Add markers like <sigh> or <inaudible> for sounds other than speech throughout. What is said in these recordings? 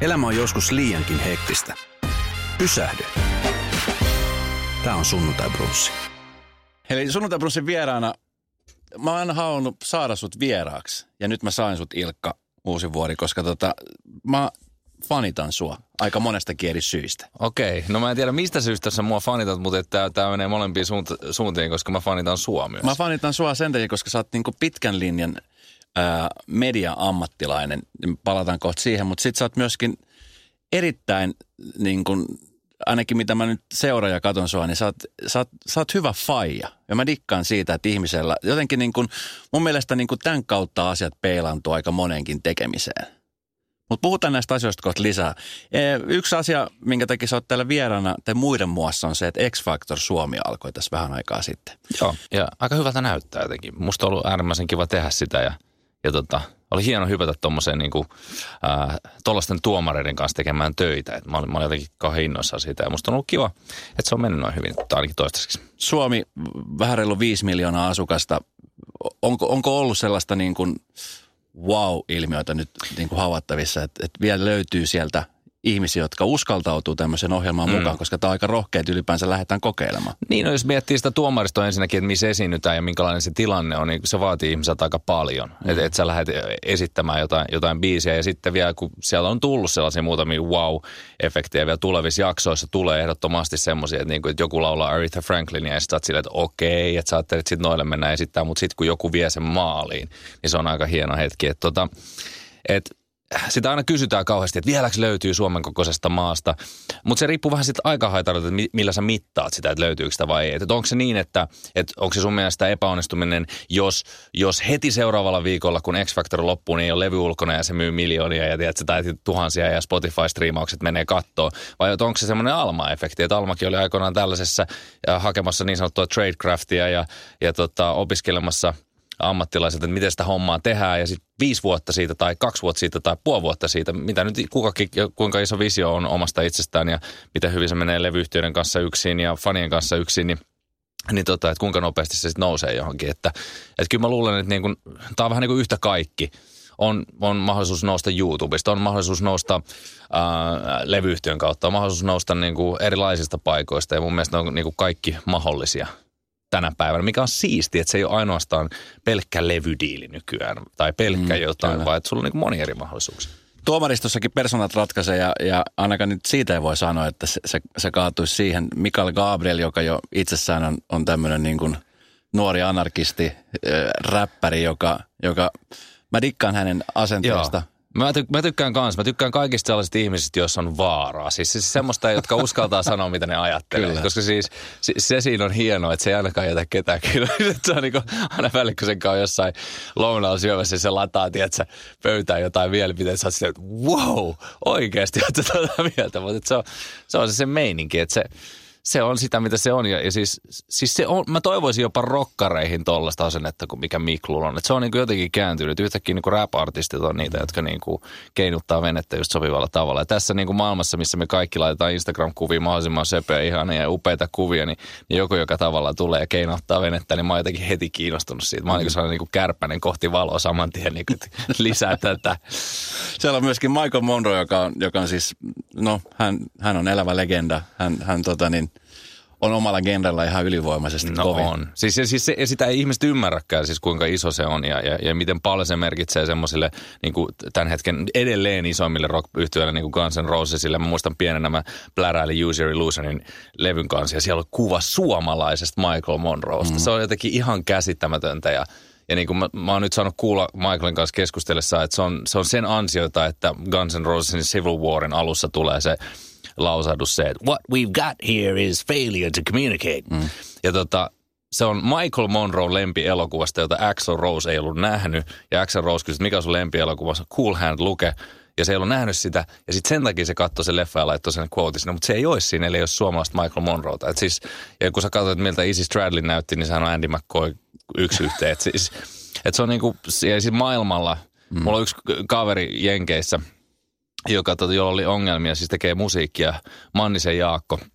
Elämä on joskus liiankin hektistä. Pysähdy. Tämä on Sunnuntai Brunssi. Eli Sunnuntai Brunssin vieraana, mä oon aina halunnut saada sut vieraaksi. Ja nyt mä sain sut Ilkka Uusivuori, koska tota, mä fanitan sua aika monestakin eri syistä. Okei, no mä en tiedä mistä syystä sä mua fanitat, mutta tämä, tämä menee molempiin suunt- suuntiin, koska mä fanitan sua myös. Mä fanitan sua sen takia, koska sä oot niinku pitkän linjan media-ammattilainen. Palataan kohta siihen, mutta sit sä oot myöskin erittäin, niin kun, ainakin mitä mä nyt seuraan ja katon sua, niin sä oot, sä oot, sä oot hyvä faija. Ja mä dikkaan siitä, että ihmisellä, jotenkin niin kun, mun mielestä niin kun tämän kautta asiat peilantuu aika monenkin tekemiseen. Mutta puhutaan näistä asioista kohta lisää. Yksi asia, minkä takia sä oot täällä vieraana te muiden muassa on se, että X-Factor Suomi alkoi tässä vähän aikaa sitten. Joo, ja aika hyvältä näyttää jotenkin. Musta on ollut äärimmäisen kiva tehdä sitä ja, ja tota, oli hieno hypätä tuommoiseen niin tuollaisten tuomareiden kanssa tekemään töitä. Et mä, olin, mä olin jotenkin kauhean innoissaan siitä ja musta on ollut kiva, että se on mennyt noin hyvin, tai ainakin toistaiseksi. Suomi, vähän reilu 5 miljoonaa asukasta. Onko, onko ollut sellaista niin kuin wow-ilmiötä nyt niin kuin havaittavissa, että, että vielä löytyy sieltä ihmisiä, jotka uskaltautuu tämmöisen ohjelmaan mm. mukaan, koska tämä on aika rohkea, että ylipäänsä lähdetään kokeilemaan. Niin, no jos miettii sitä tuomaristoa ensinnäkin, että missä esiinnytään ja minkälainen se tilanne on, niin se vaatii ihmiseltä aika paljon. Mm. Että et sä lähdet esittämään jotain, jotain biisiä ja sitten vielä, kun siellä on tullut sellaisia muutamia wow-efektejä vielä tulevissa jaksoissa, tulee ehdottomasti semmoisia, että, niinku, että joku laulaa Aretha Franklin ja sitten silleen, että okei, että sä ajattelet, että sitten noille mennään esittämään, mutta sitten kun joku vie sen maaliin, niin se on aika hieno hetki. Että tota, et sitä aina kysytään kauheasti, että vieläkö löytyy Suomen kokoisesta maasta. Mutta se riippuu vähän siitä aikahaitarilta, että millä sä mittaat sitä, että löytyykö sitä vai ei. Että onko se niin, että, että onko se sun mielestä epäonnistuminen, jos, jos heti seuraavalla viikolla, kun X Factor loppuu, niin ei ole levy ulkona ja se myy miljoonia ja tiedät, tai tuhansia ja Spotify-striimaukset menee kattoon. Vai onko se semmoinen Alma-efekti, että Almakin oli aikoinaan tällaisessa hakemassa niin sanottua tradecraftia ja, ja tota, opiskelemassa – ammattilaiset, että miten sitä hommaa tehdään ja sitten viisi vuotta siitä tai kaksi vuotta siitä tai puoli vuotta siitä, mitä nyt kukakin, kuinka iso visio on omasta itsestään ja miten hyvin se menee levyyhtiöiden kanssa yksin ja fanien kanssa yksin, niin niin tota, että kuinka nopeasti se sitten nousee johonkin. Että, että kyllä mä luulen, että niin tämä on vähän niin kuin yhtä kaikki. On, on mahdollisuus nousta YouTubesta, on mahdollisuus nousta ää, levyyhtiön kautta, on mahdollisuus nousta niin kuin erilaisista paikoista ja mun mielestä ne on niin kuin kaikki mahdollisia – tänä päivänä, mikä on siisti, että se ei ole ainoastaan pelkkä levydiili nykyään tai pelkkä mm, jotain, kyllä. vaan että sulla on niin moni eri mahdollisuuksia. Tuomaristossakin personat ratkaisee ja, ja ainakaan nyt siitä ei voi sanoa, että se, se, se kaatuisi siihen. Mikael Gabriel, joka jo itsessään on, on tämmöinen niin kuin nuori anarkisti, äh, räppäri, joka, joka, mä dikkaan hänen asenteesta. Joo. Mä, ty- mä tykkään kanssa. Mä tykkään kaikista sellaisista ihmisistä, joissa on vaaraa. Siis, siis semmoista, jotka uskaltaa <laughs> sanoa, mitä ne ajattelee. Kyllä. Koska siis se, se siinä on hienoa, että se ei ainakaan jätä ketään <laughs> se on niin aina välillä, kun sen kanssa jossain lounaalla syömässä, se lataa, tiedätkö, pöytään jotain mielipiteitä. Sä oot sitä, että wow, oikeasti oot tätä mieltä. Mutta se on, se on se, se meininki, että se se on sitä, mitä se on. Ja, ja siis, siis se on, mä toivoisin jopa rokkareihin tollaista asennetta kuin mikä Miklulla on. Et se on niin jotenkin kääntynyt. Yhtäkkiä niin kuin rap-artistit on niitä, jotka niin kuin keinuttaa venettä just sopivalla tavalla. Ja tässä niin kuin maailmassa, missä me kaikki laitetaan Instagram-kuvia mahdollisimman söpöä, ihania ja upeita kuvia, niin, niin joku, joka tavalla tulee ja keinouttaa venettä, niin mä oon jotenkin heti kiinnostunut siitä. Mä oon sellainen niin kuin kärpänen kohti valoa saman tien niin kuin, lisää tätä. Siellä on myöskin Michael Monroe, joka on, joka on siis, no hän, hän on elävä legenda. Hän, hän tota niin, on omalla genrellä ihan ylivoimaisesti no kovin. on. Siis, siis se, sitä ei ihmiset ymmärräkään, siis kuinka iso se on ja, ja, ja miten paljon se merkitsee semmoisille niin tämän hetken edelleen isoimmille rock-yhtiöille, niin kuin Guns N' Rosesille. Mä muistan pienenä mä pläräilin User Illusionin levyn kanssa ja siellä on kuva suomalaisesta Michael Monroesta. Mm. Se on jotenkin ihan käsittämätöntä ja ja niin kuin mä, mä oon nyt saanut kuulla Michaelin kanssa keskustellessa, että se on, se on sen ansiota, että Guns N' Rosesin Civil Warin alussa tulee se lausahdus se, että what we've got here is failure to communicate. Mm. Ja tota, se on Michael Monroe lempielokuvasta, jota Axel Rose ei ollut nähnyt. Ja Axel Rose kysyi, mikä on sun lempielokuvassa? Cool Hand Luke. Ja se ei ollut nähnyt sitä. Ja sitten sen takia se katsoi sen leffa ja laittoi sen quote sinne. Mutta se ei olisi siinä, eli jos suomalaista Michael Monroeta. Et siis, ja kun sä katsoit, miltä Izzy Stradley näytti, niin sehän on Andy McCoy yksi yhteen. Et siis, et se on niinku, ja siis maailmalla, mm. mulla on yksi kaveri Jenkeissä, joka, tota, jolla oli ongelmia, siis tekee musiikkia, Mannisen Jaakko –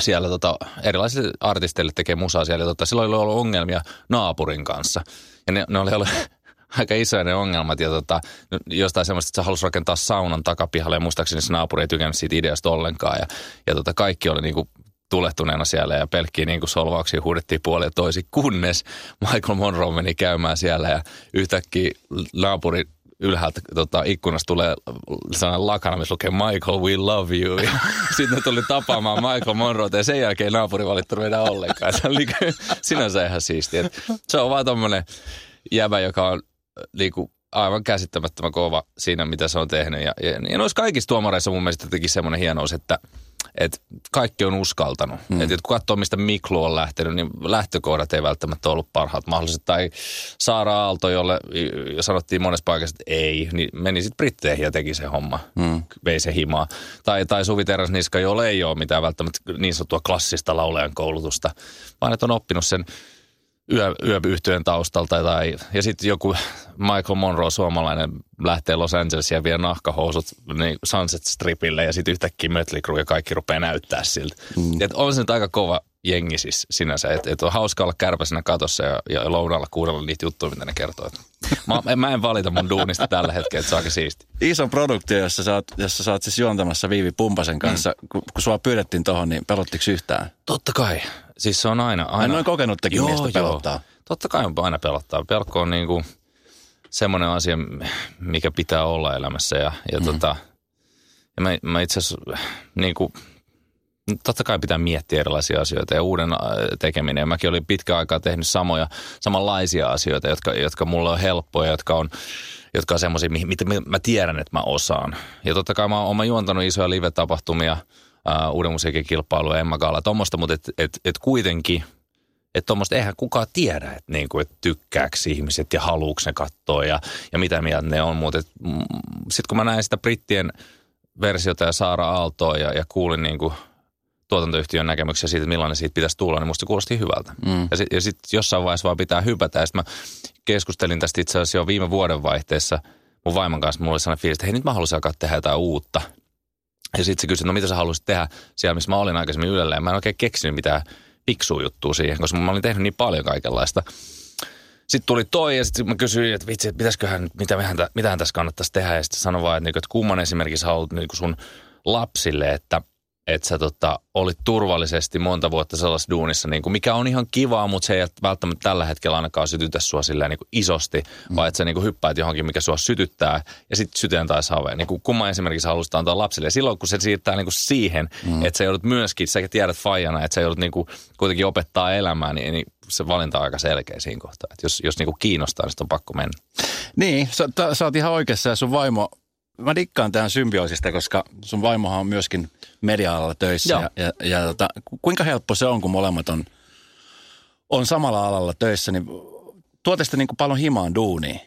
siellä tota, erilaisille artisteille tekee musaa siellä. Tota, silloin oli ollut ongelmia naapurin kanssa. Ja ne, ne oli ollut <laughs> aika isoja ne ongelmat. Ja tota, jostain semmoista, että se halusi rakentaa saunan takapihalle. Ja muistaakseni se naapuri ei tykännyt siitä ideasta ollenkaan. Ja, ja tota, kaikki oli niinku tulehtuneena siellä ja pelkkiä niin kuin solvauksia huudettiin puoli ja toisi, kunnes Michael Monroe meni käymään siellä ja yhtäkkiä naapuri ylhäältä tota, ikkunasta tulee sellainen lakana, missä lukee Michael, we love you. Ja <laughs> sitten ne tuli tapaamaan Michael Monroe ja sen jälkeen naapuri valittanut meidän ollenkaan. Se oli sinänsä ihan siistiä. Se on vaan tommonen jäbä, joka on niinku, aivan käsittämättömän kova siinä, mitä se on tehnyt. Ja, ja, ja noissa kaikissa tuomareissa mun mielestä teki semmoinen hienous, että – että kaikki on uskaltanut. Mm. Että kun katsoo, mistä Miklu on lähtenyt, niin lähtökohdat ei välttämättä ollut parhaat mahdolliset. Tai Saara Aalto, jolle sanottiin monessa paikassa, että ei, niin meni sitten Britteihin ja teki se homma. Mm. Vei se himaa. Tai, tai Suvi Teräsniska, jolle ei ole mitään välttämättä niin sanottua klassista laulajan koulutusta, vaan että on oppinut sen yö, yöyhtyön taustalta. Tai, ja sitten joku Michael Monroe, suomalainen, lähtee Los Angelesiin ja vie nahkahousut niin Sunset Stripille ja sitten yhtäkkiä Mötley Crue ja kaikki rupeaa näyttää siltä. Mm. Et on se nyt aika kova jengi siis sinänsä. Että et on hauska olla kärpäsenä katossa ja, ja lounalla kuunnella niitä juttuja, mitä ne kertoo. Mä, mä en valita mun duunista tällä hetkellä, että se on aika siisti. Iso produktio, jossa sä oot, jossa sä oot siis juontamassa Viivi Pumpasen kanssa. Mm. Kun, kun sua pyydettiin tohon, niin pelottiko yhtään? Totta kai. Siis se on aina... aina... Mä noin kokenuttakin joo, miestä pelottaa. Joo. Totta kai on aina pelottaa. Pelko on niinku semmoinen asia, mikä pitää olla elämässä. Ja, ja, mm. tota, ja mä, mä itse asiassa niinku, totta kai pitää miettiä erilaisia asioita ja uuden äh, tekeminen. Mäkin olin pitkä aikaa tehnyt samoja, samanlaisia asioita, jotka, jotka mulle on helppoja, jotka on, jotka on semmoisia, mitä mä tiedän, että mä osaan. Ja totta kai mä oon juontanut isoja live-tapahtumia, uh, uuden musiikin kilpailuja, Emma Gala, tuommoista, mutta et, et, et kuitenkin – että tuommoista eihän kukaan tiedä, että, niin kuin, että tykkääkö ihmiset ja haluuks ne katsoa ja, ja mitä mieltä ne on. Mutta mm, sitten kun mä näin sitä brittien versiota ja Saara Aaltoa ja, ja kuulin niin kuin tuotantoyhtiön näkemyksiä siitä, että millainen siitä pitäisi tulla, niin musta kuulosti hyvältä. Mm. Ja sitten sit jossain vaiheessa vaan pitää hypätä. Ja sitten mä keskustelin tästä itse asiassa jo viime vuoden vaihteessa mun vaimon kanssa. Mulla oli sellainen fiilis, että hei nyt mä haluaisin alkaa tehdä jotain uutta. Ja sitten se kysyi, no mitä sä haluaisit tehdä siellä, missä mä olin aikaisemmin ylellä. Ja mä en oikein keksinyt mitään fiksua juttua siihen, koska mä olin tehnyt niin paljon kaikenlaista. Sitten tuli toi ja sitten mä kysyin, että vitsi, että pitäisiköhän, mitä mehän, mitähän tässä kannattaisi tehdä. Ja sitten sanoin vaan, että, niinku, että kumman esimerkiksi haluat niin sun lapsille, että – että sä tota, olit turvallisesti monta vuotta sellaisessa duunissa, niin kuin, mikä on ihan kivaa, mutta se ei välttämättä tällä hetkellä ainakaan sytytä sua silleen niin kuin isosti, mm. vaan että sä niin kuin hyppäät johonkin, mikä sua sytyttää ja sitten syteen tai saveen. Niin kuin kumma esimerkiksi haluaisit antaa lapsille. Ja silloin, kun se siirtää niin kuin siihen, mm. että sä joudut myöskin, sä tiedät fajana, että sä joudut niin kuin kuitenkin opettaa elämää, niin, niin se valinta on aika selkeä siinä kohtaa. Että jos, jos niin kuin kiinnostaa, niin on pakko mennä. Niin, sä, sä oot ihan oikeassa ja sun vaimo mä dikkaan tähän symbioosista, koska sun vaimohan on myöskin media-alalla töissä. Joo. Ja, ja, ja tota, kuinka helppo se on, kun molemmat on, on samalla alalla töissä, niin tuote sitä niin kuin paljon himaan duunia.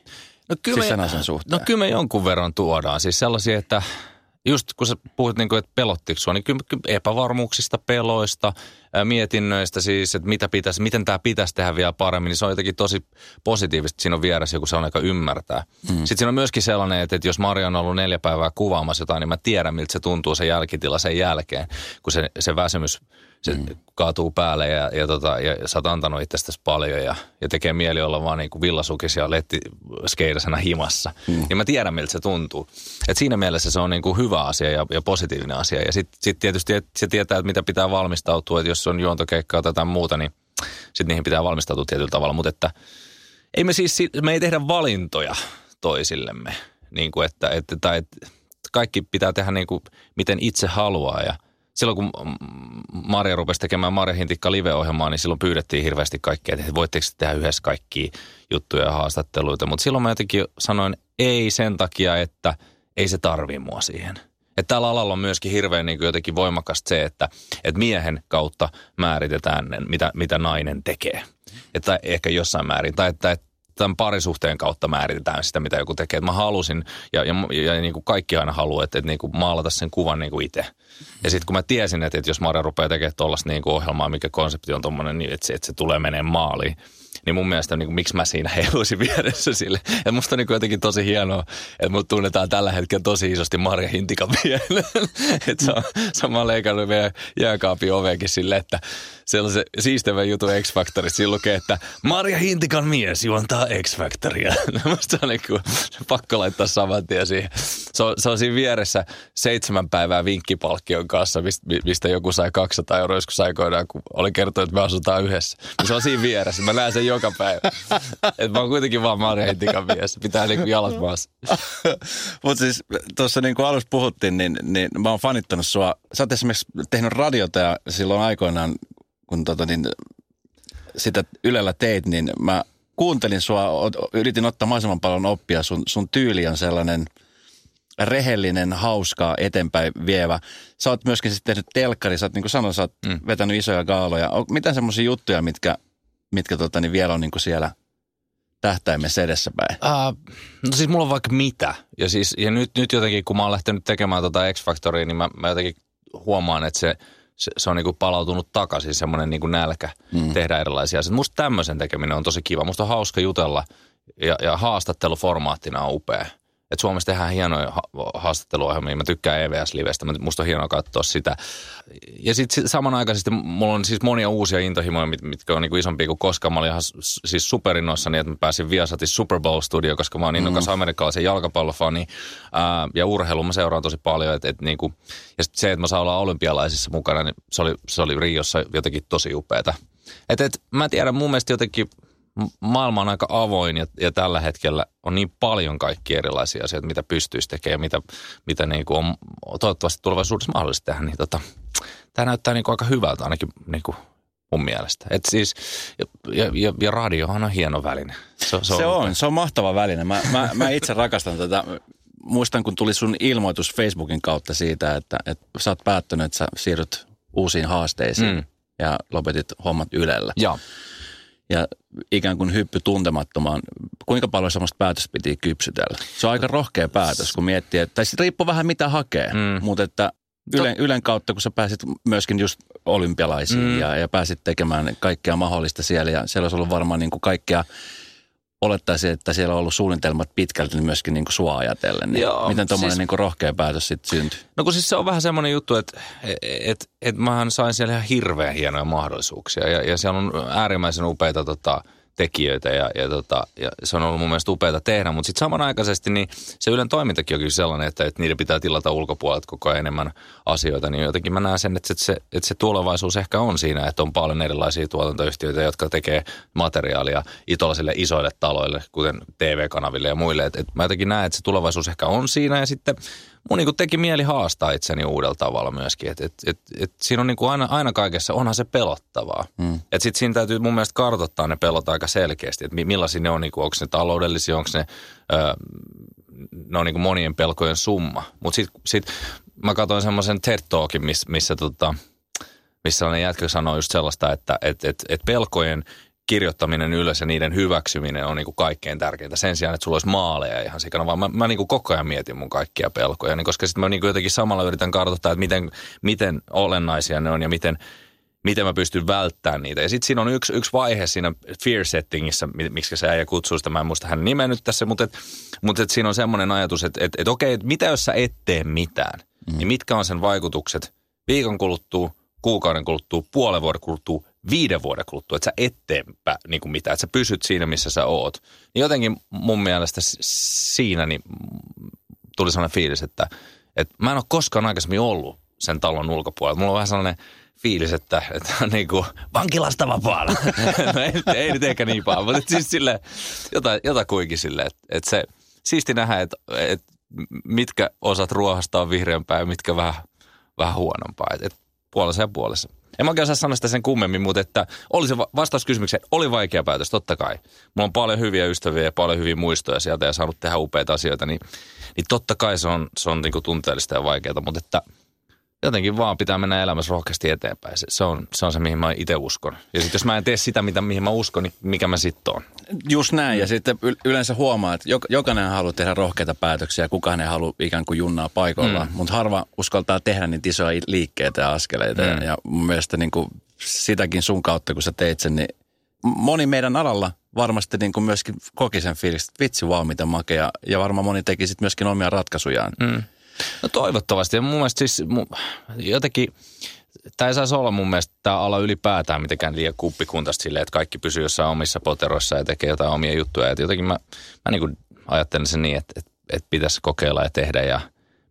No kyllä, siis me, no kyllä me jonkun verran tuodaan. Siis sellaisia, että just kun sä puhut niin kuin, että pelottiko sua, niin kyllä epävarmuuksista, peloista, mietinnöistä siis, että mitä pitäisi, miten tämä pitäisi tehdä vielä paremmin, niin se on jotenkin tosi positiivista. Siinä on vieressä joku sellainen, joka ymmärtää. Mm. Sitten siinä on myöskin sellainen, että, että jos Maria on ollut neljä päivää kuvaamassa jotain, niin mä tiedän, miltä se tuntuu se jälkitila sen jälkeen, kun se, se väsymys se mm. kaatuu päälle ja, ja, tota, ja sä oot antanut itsestäsi paljon ja, ja tekee mieli olla vaan niin kuin villasukis ja lettiskeidasena himassa. Mm. Niin mä tiedän, miltä se tuntuu. Et siinä mielessä se on niin kuin hyvä asia ja, ja positiivinen asia. Ja sitten sit tietysti et se tietää, että mitä pitää valmistautua, että jos on juontokeikkaa tai jotain muuta, niin sitten niihin pitää valmistautua tietyllä tavalla. Mutta että ei me siis, me ei tehdä valintoja toisillemme. Niin kuin että, että, tai että kaikki pitää tehdä niin kuin, miten itse haluaa ja – silloin kun Maria rupesi tekemään Maria Hintikka live-ohjelmaa, niin silloin pyydettiin hirveästi kaikkea, että voitteko tehdä yhdessä kaikkia juttuja ja haastatteluita. Mutta silloin mä jotenkin sanoin ei sen takia, että ei se tarvii mua siihen. Että tällä alalla on myöskin hirveän niin jotenkin voimakasta se, että, että miehen kautta määritetään, mitä, mitä nainen tekee. Että ehkä jossain määrin. Tai että, että tämän parisuhteen kautta määritetään sitä, mitä joku tekee. Et mä halusin, ja, ja, ja, niin kuin kaikki aina haluaa, että, että niin kuin maalata sen kuvan niin kuin itse. Ja sitten kun mä tiesin, että, että jos Marja rupeaa tekemään tuollaista niin kuin ohjelmaa, mikä konsepti on tuommoinen, niin että se, että se tulee menee maaliin, niin mun mielestä niin kuin, miksi mä siinä heiluisin vieressä sille. Ja musta on niin kuin jotenkin tosi hienoa, että mut tunnetaan tällä hetkellä tosi isosti Marja Hintikan mieleen. <laughs> että se on, se on, mä leikannut meidän jääkaapin oveekin sille, että sellaisen siistevän jutun X-Factorissa siinä lukee, että Marja Hintikan mies juontaa X-Factoria. <laughs> Musta on niin kuin, pakko laittaa saman tien siihen. Se on, se on siinä vieressä seitsemän päivää vinkkipalkkion kanssa, mistä, mistä joku sai 200 euroa joskus aikoinaan, kun oli kertonut, että me asutaan yhdessä. Se on siinä vieressä. Mä näen sen joka päivä. että mä oon kuitenkin vaan Marja Hintikan mies. Pitää niin kuin jalat maassa. <laughs> Mutta siis tuossa niin kuin alussa puhuttiin, niin, niin mä oon fanittanut sua. Sä oot esimerkiksi tehnyt radiota ja silloin aikoinaan, kun tota niin, sitä Ylellä teit, niin mä kuuntelin sua, yritin ottaa mahdollisimman paljon oppia. Sun, sun tyyli on sellainen rehellinen, hauska, eteenpäin vievä. Sä oot myöskin sitten tehnyt telkkari, sä oot niin kuin sanoin, sä oot mm. vetänyt isoja gaaloja. Mitä semmoisia juttuja, mitkä, mitkä tota, niin vielä on niin kuin siellä tähtäimessä edessäpäin? Uh, no siis mulla on vaikka mitä. Ja, siis, ja nyt, nyt jotenkin, kun mä oon lähtenyt tekemään tota X-Factoria, niin mä, mä jotenkin huomaan, että se – se, se on niin kuin palautunut takaisin, semmoinen niin kuin nälkä mm. tehdä erilaisia asioita. Musta tämmöisen tekeminen on tosi kiva. Musta on hauska jutella ja, ja haastatteluformaattina on upea. Et Suomessa tehdään hienoja ha- haastatteluohjelmia. Mä tykkään EVS-livestä, musta on hienoa katsoa sitä. Ja sitten samanaikaisesti mulla on siis monia uusia intohimoja, mit, mitkä on niinku isompia kuin koskaan. Mä olin ihan siis superinnoissani, että mä pääsin Viasatin Super Bowl-studio, koska mä oon innokas mm. amerikkalaisen jalkapallofani. Ää, ja urheilu mä seuraan tosi paljon. Et, et niinku, ja sit se, että mä saan olla olympialaisissa mukana, niin se oli, se oli Riossa jotenkin tosi upeeta. Et, et, mä tiedän, mun mielestä jotenkin maailma on aika avoin ja, ja tällä hetkellä on niin paljon kaikki erilaisia asioita, mitä pystyisi tekemään, mitä, mitä niin kuin on toivottavasti tulevaisuudessa mahdollista tehdä, niin tota, tämä näyttää niin kuin aika hyvältä ainakin niin kuin mun mielestä. Et siis, ja, ja, ja radiohan on hieno väline. Se, se, on, se on, se on mahtava väline. Mä, mä, mä itse rakastan tätä. Muistan, kun tuli sun ilmoitus Facebookin kautta siitä, että, että sä oot päättänyt, että sä siirryt uusiin haasteisiin mm. ja lopetit hommat Ylellä. Joo ja ikään kuin hyppy tuntemattomaan. Kuinka paljon sellaista päätöstä piti kypsytellä? Se on aika rohkea päätös, kun miettii, että, tai sitten riippuu vähän mitä hakee, mm. mutta että Ylen, Ylen kautta, kun sä pääsit myöskin just olympialaisiin mm. ja, ja pääsit tekemään kaikkea mahdollista siellä ja siellä olisi ollut varmaan niin kuin kaikkea olettaisiin, että siellä on ollut suunnitelmat pitkälti niin myöskin niin kuin sua ajatellen. Niin Joo, miten tuommoinen siis, niin rohkea päätös sitten syntyi? No kun siis se on vähän semmoinen juttu, että et, et mähän sain siellä ihan hirveän hienoja mahdollisuuksia. Ja, ja siellä on äärimmäisen upeita tota, tekijöitä ja, ja, tota, ja se on ollut mun mielestä upeata tehdä, mutta sitten samanaikaisesti niin se Ylen toimintakin on kyllä sellainen, että, että niiden pitää tilata ulkopuolelta koko ajan enemmän asioita, niin jotenkin mä näen sen, että se, että se tulevaisuus ehkä on siinä, että on paljon erilaisia tuotantoyhtiöitä, jotka tekee materiaalia itolaisille isoille taloille, kuten TV-kanaville ja muille, että, että mä jotenkin näen, että se tulevaisuus ehkä on siinä ja sitten mun niin teki mieli haastaa itseni uudella tavalla myöskin. Et, et, et, et siinä on niin aina, aina kaikessa, onhan se pelottavaa. Mm. Että sitten siinä täytyy mun mielestä kartoittaa ne pelot aika selkeästi, että millaisia ne on, niin kuin, onko ne taloudellisia, onko ne, ö, ne on niin monien pelkojen summa. Mutta sitten sit mä katsoin semmoisen TED Talkin, missä, missä, tota, missä sellainen jätkä sanoi just sellaista, että et, et, et pelkojen kirjoittaminen ylös ja niiden hyväksyminen on niin kuin kaikkein tärkeintä. Sen sijaan, että sulla olisi maaleja ihan sikana, vaan mä, mä niin kuin koko ajan mietin mun kaikkia pelkoja, niin koska sitten mä niin kuin jotenkin samalla yritän kartoittaa, että miten, miten olennaisia ne on ja miten, miten mä pystyn välttämään niitä. Ja sitten siinä on yksi, yksi vaihe siinä fear settingissä, miksi se äijä kutsuu sitä, mä en muista hän nimen nyt tässä, mutta, et, mutta et siinä on semmoinen ajatus, että et, et okei, et mitä jos sä et tee mitään, mm. niin mitkä on sen vaikutukset viikon kuluttua, kuukauden kuluttua, puolen vuoden kuluttua, viiden vuoden kuluttua, että sä etteenpä niin kuin mitään, että sä pysyt siinä, missä sä oot. Niin jotenkin mun mielestä siinä niin tuli sellainen fiilis, että, että mä en ole koskaan aikaisemmin ollut sen talon ulkopuolella. Mulla on vähän sellainen fiilis, että, että on niin kuin vankilasta vapaana. <laughs> no ei, ei nyt ehkä niin paha, mutta siis sille, jota, jotakuinkin sille, että, että se siisti nähdä, että, että mitkä osat ruohasta on vihreämpää ja mitkä vähän, vähän huonompaa. Että, että puolessa ja puolessa. En mä oikein osaa sanoa sitä sen kummemmin, mutta että oli se vastaus kysymykseen, oli vaikea päätös, totta kai. Mulla on paljon hyviä ystäviä ja paljon hyviä muistoja sieltä ja saanut tehdä upeita asioita, niin, niin totta kai se on, se on niin kuin tunteellista ja vaikeaa, mutta että jotenkin vaan pitää mennä elämässä rohkeasti eteenpäin. Se, se, on, se on se, mihin mä itse uskon. Ja sitten jos mä en tee sitä, mitä, mihin mä uskon, niin mikä mä sitten on? Just näin. Ja sitten yleensä huomaa, että jokainen haluaa tehdä rohkeita päätöksiä. Kukaan ei halua ikään kuin junnaa paikoillaan. Mm. Mutta harva uskaltaa tehdä niitä isoja liikkeitä ja askeleita. Mm. Ja mun mielestä niin kuin sitäkin sun kautta, kun sä teit sen, niin moni meidän alalla varmasti niin kuin myöskin koki sen fiilis, että vitsi vaan mitä makea. Ja varmaan moni teki sitten myöskin omia ratkaisujaan. Mm. No toivottavasti. Ja mun mielestä siis jotenkin, tämä ei saisi olla mun mielestä tämä ala ylipäätään mitenkään liian kuppikuntaista silleen, että kaikki pysyy jossain omissa poteroissa ja tekee jotain omia juttuja. Et jotenkin mä, mä niin kuin ajattelen sen niin, että, että, että pitäisi kokeilla ja tehdä ja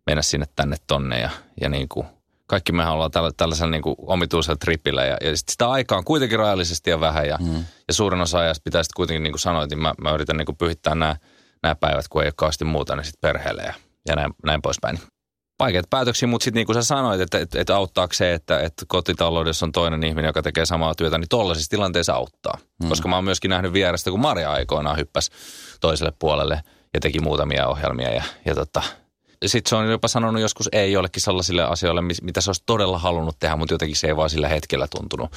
mennä sinne tänne tonne ja, ja niin kuin kaikki mehän ollaan tällä, tällaisella niin kuin omituisella tripillä ja, ja sitä aikaa on kuitenkin rajallisesti ja vähän ja, mm. ja suurin osa ajasta pitää sitten kuitenkin niin kuin sanoit, niin mä, mä yritän niin kuin pyhittää nämä, nämä päivät, kun ei ole kauheasti muuta, niin sitten perheelle ja ja näin, näin poispäin. Vaikeat päätöksiä, mutta sitten niin kuin sä sanoit, että, että, että auttaako se, että, että kotitaloudessa on toinen ihminen, joka tekee samaa työtä, niin tuollaisissa tilanteissa auttaa. Mm. Koska mä oon myöskin nähnyt vierestä, kun Maria aikoinaan hyppäsi toiselle puolelle ja teki muutamia ohjelmia ja, ja tota, sitten se on jopa sanonut joskus ei jollekin sellaisille asioille, mitä se olisi todella halunnut tehdä, mutta jotenkin se ei vaan sillä hetkellä tuntunut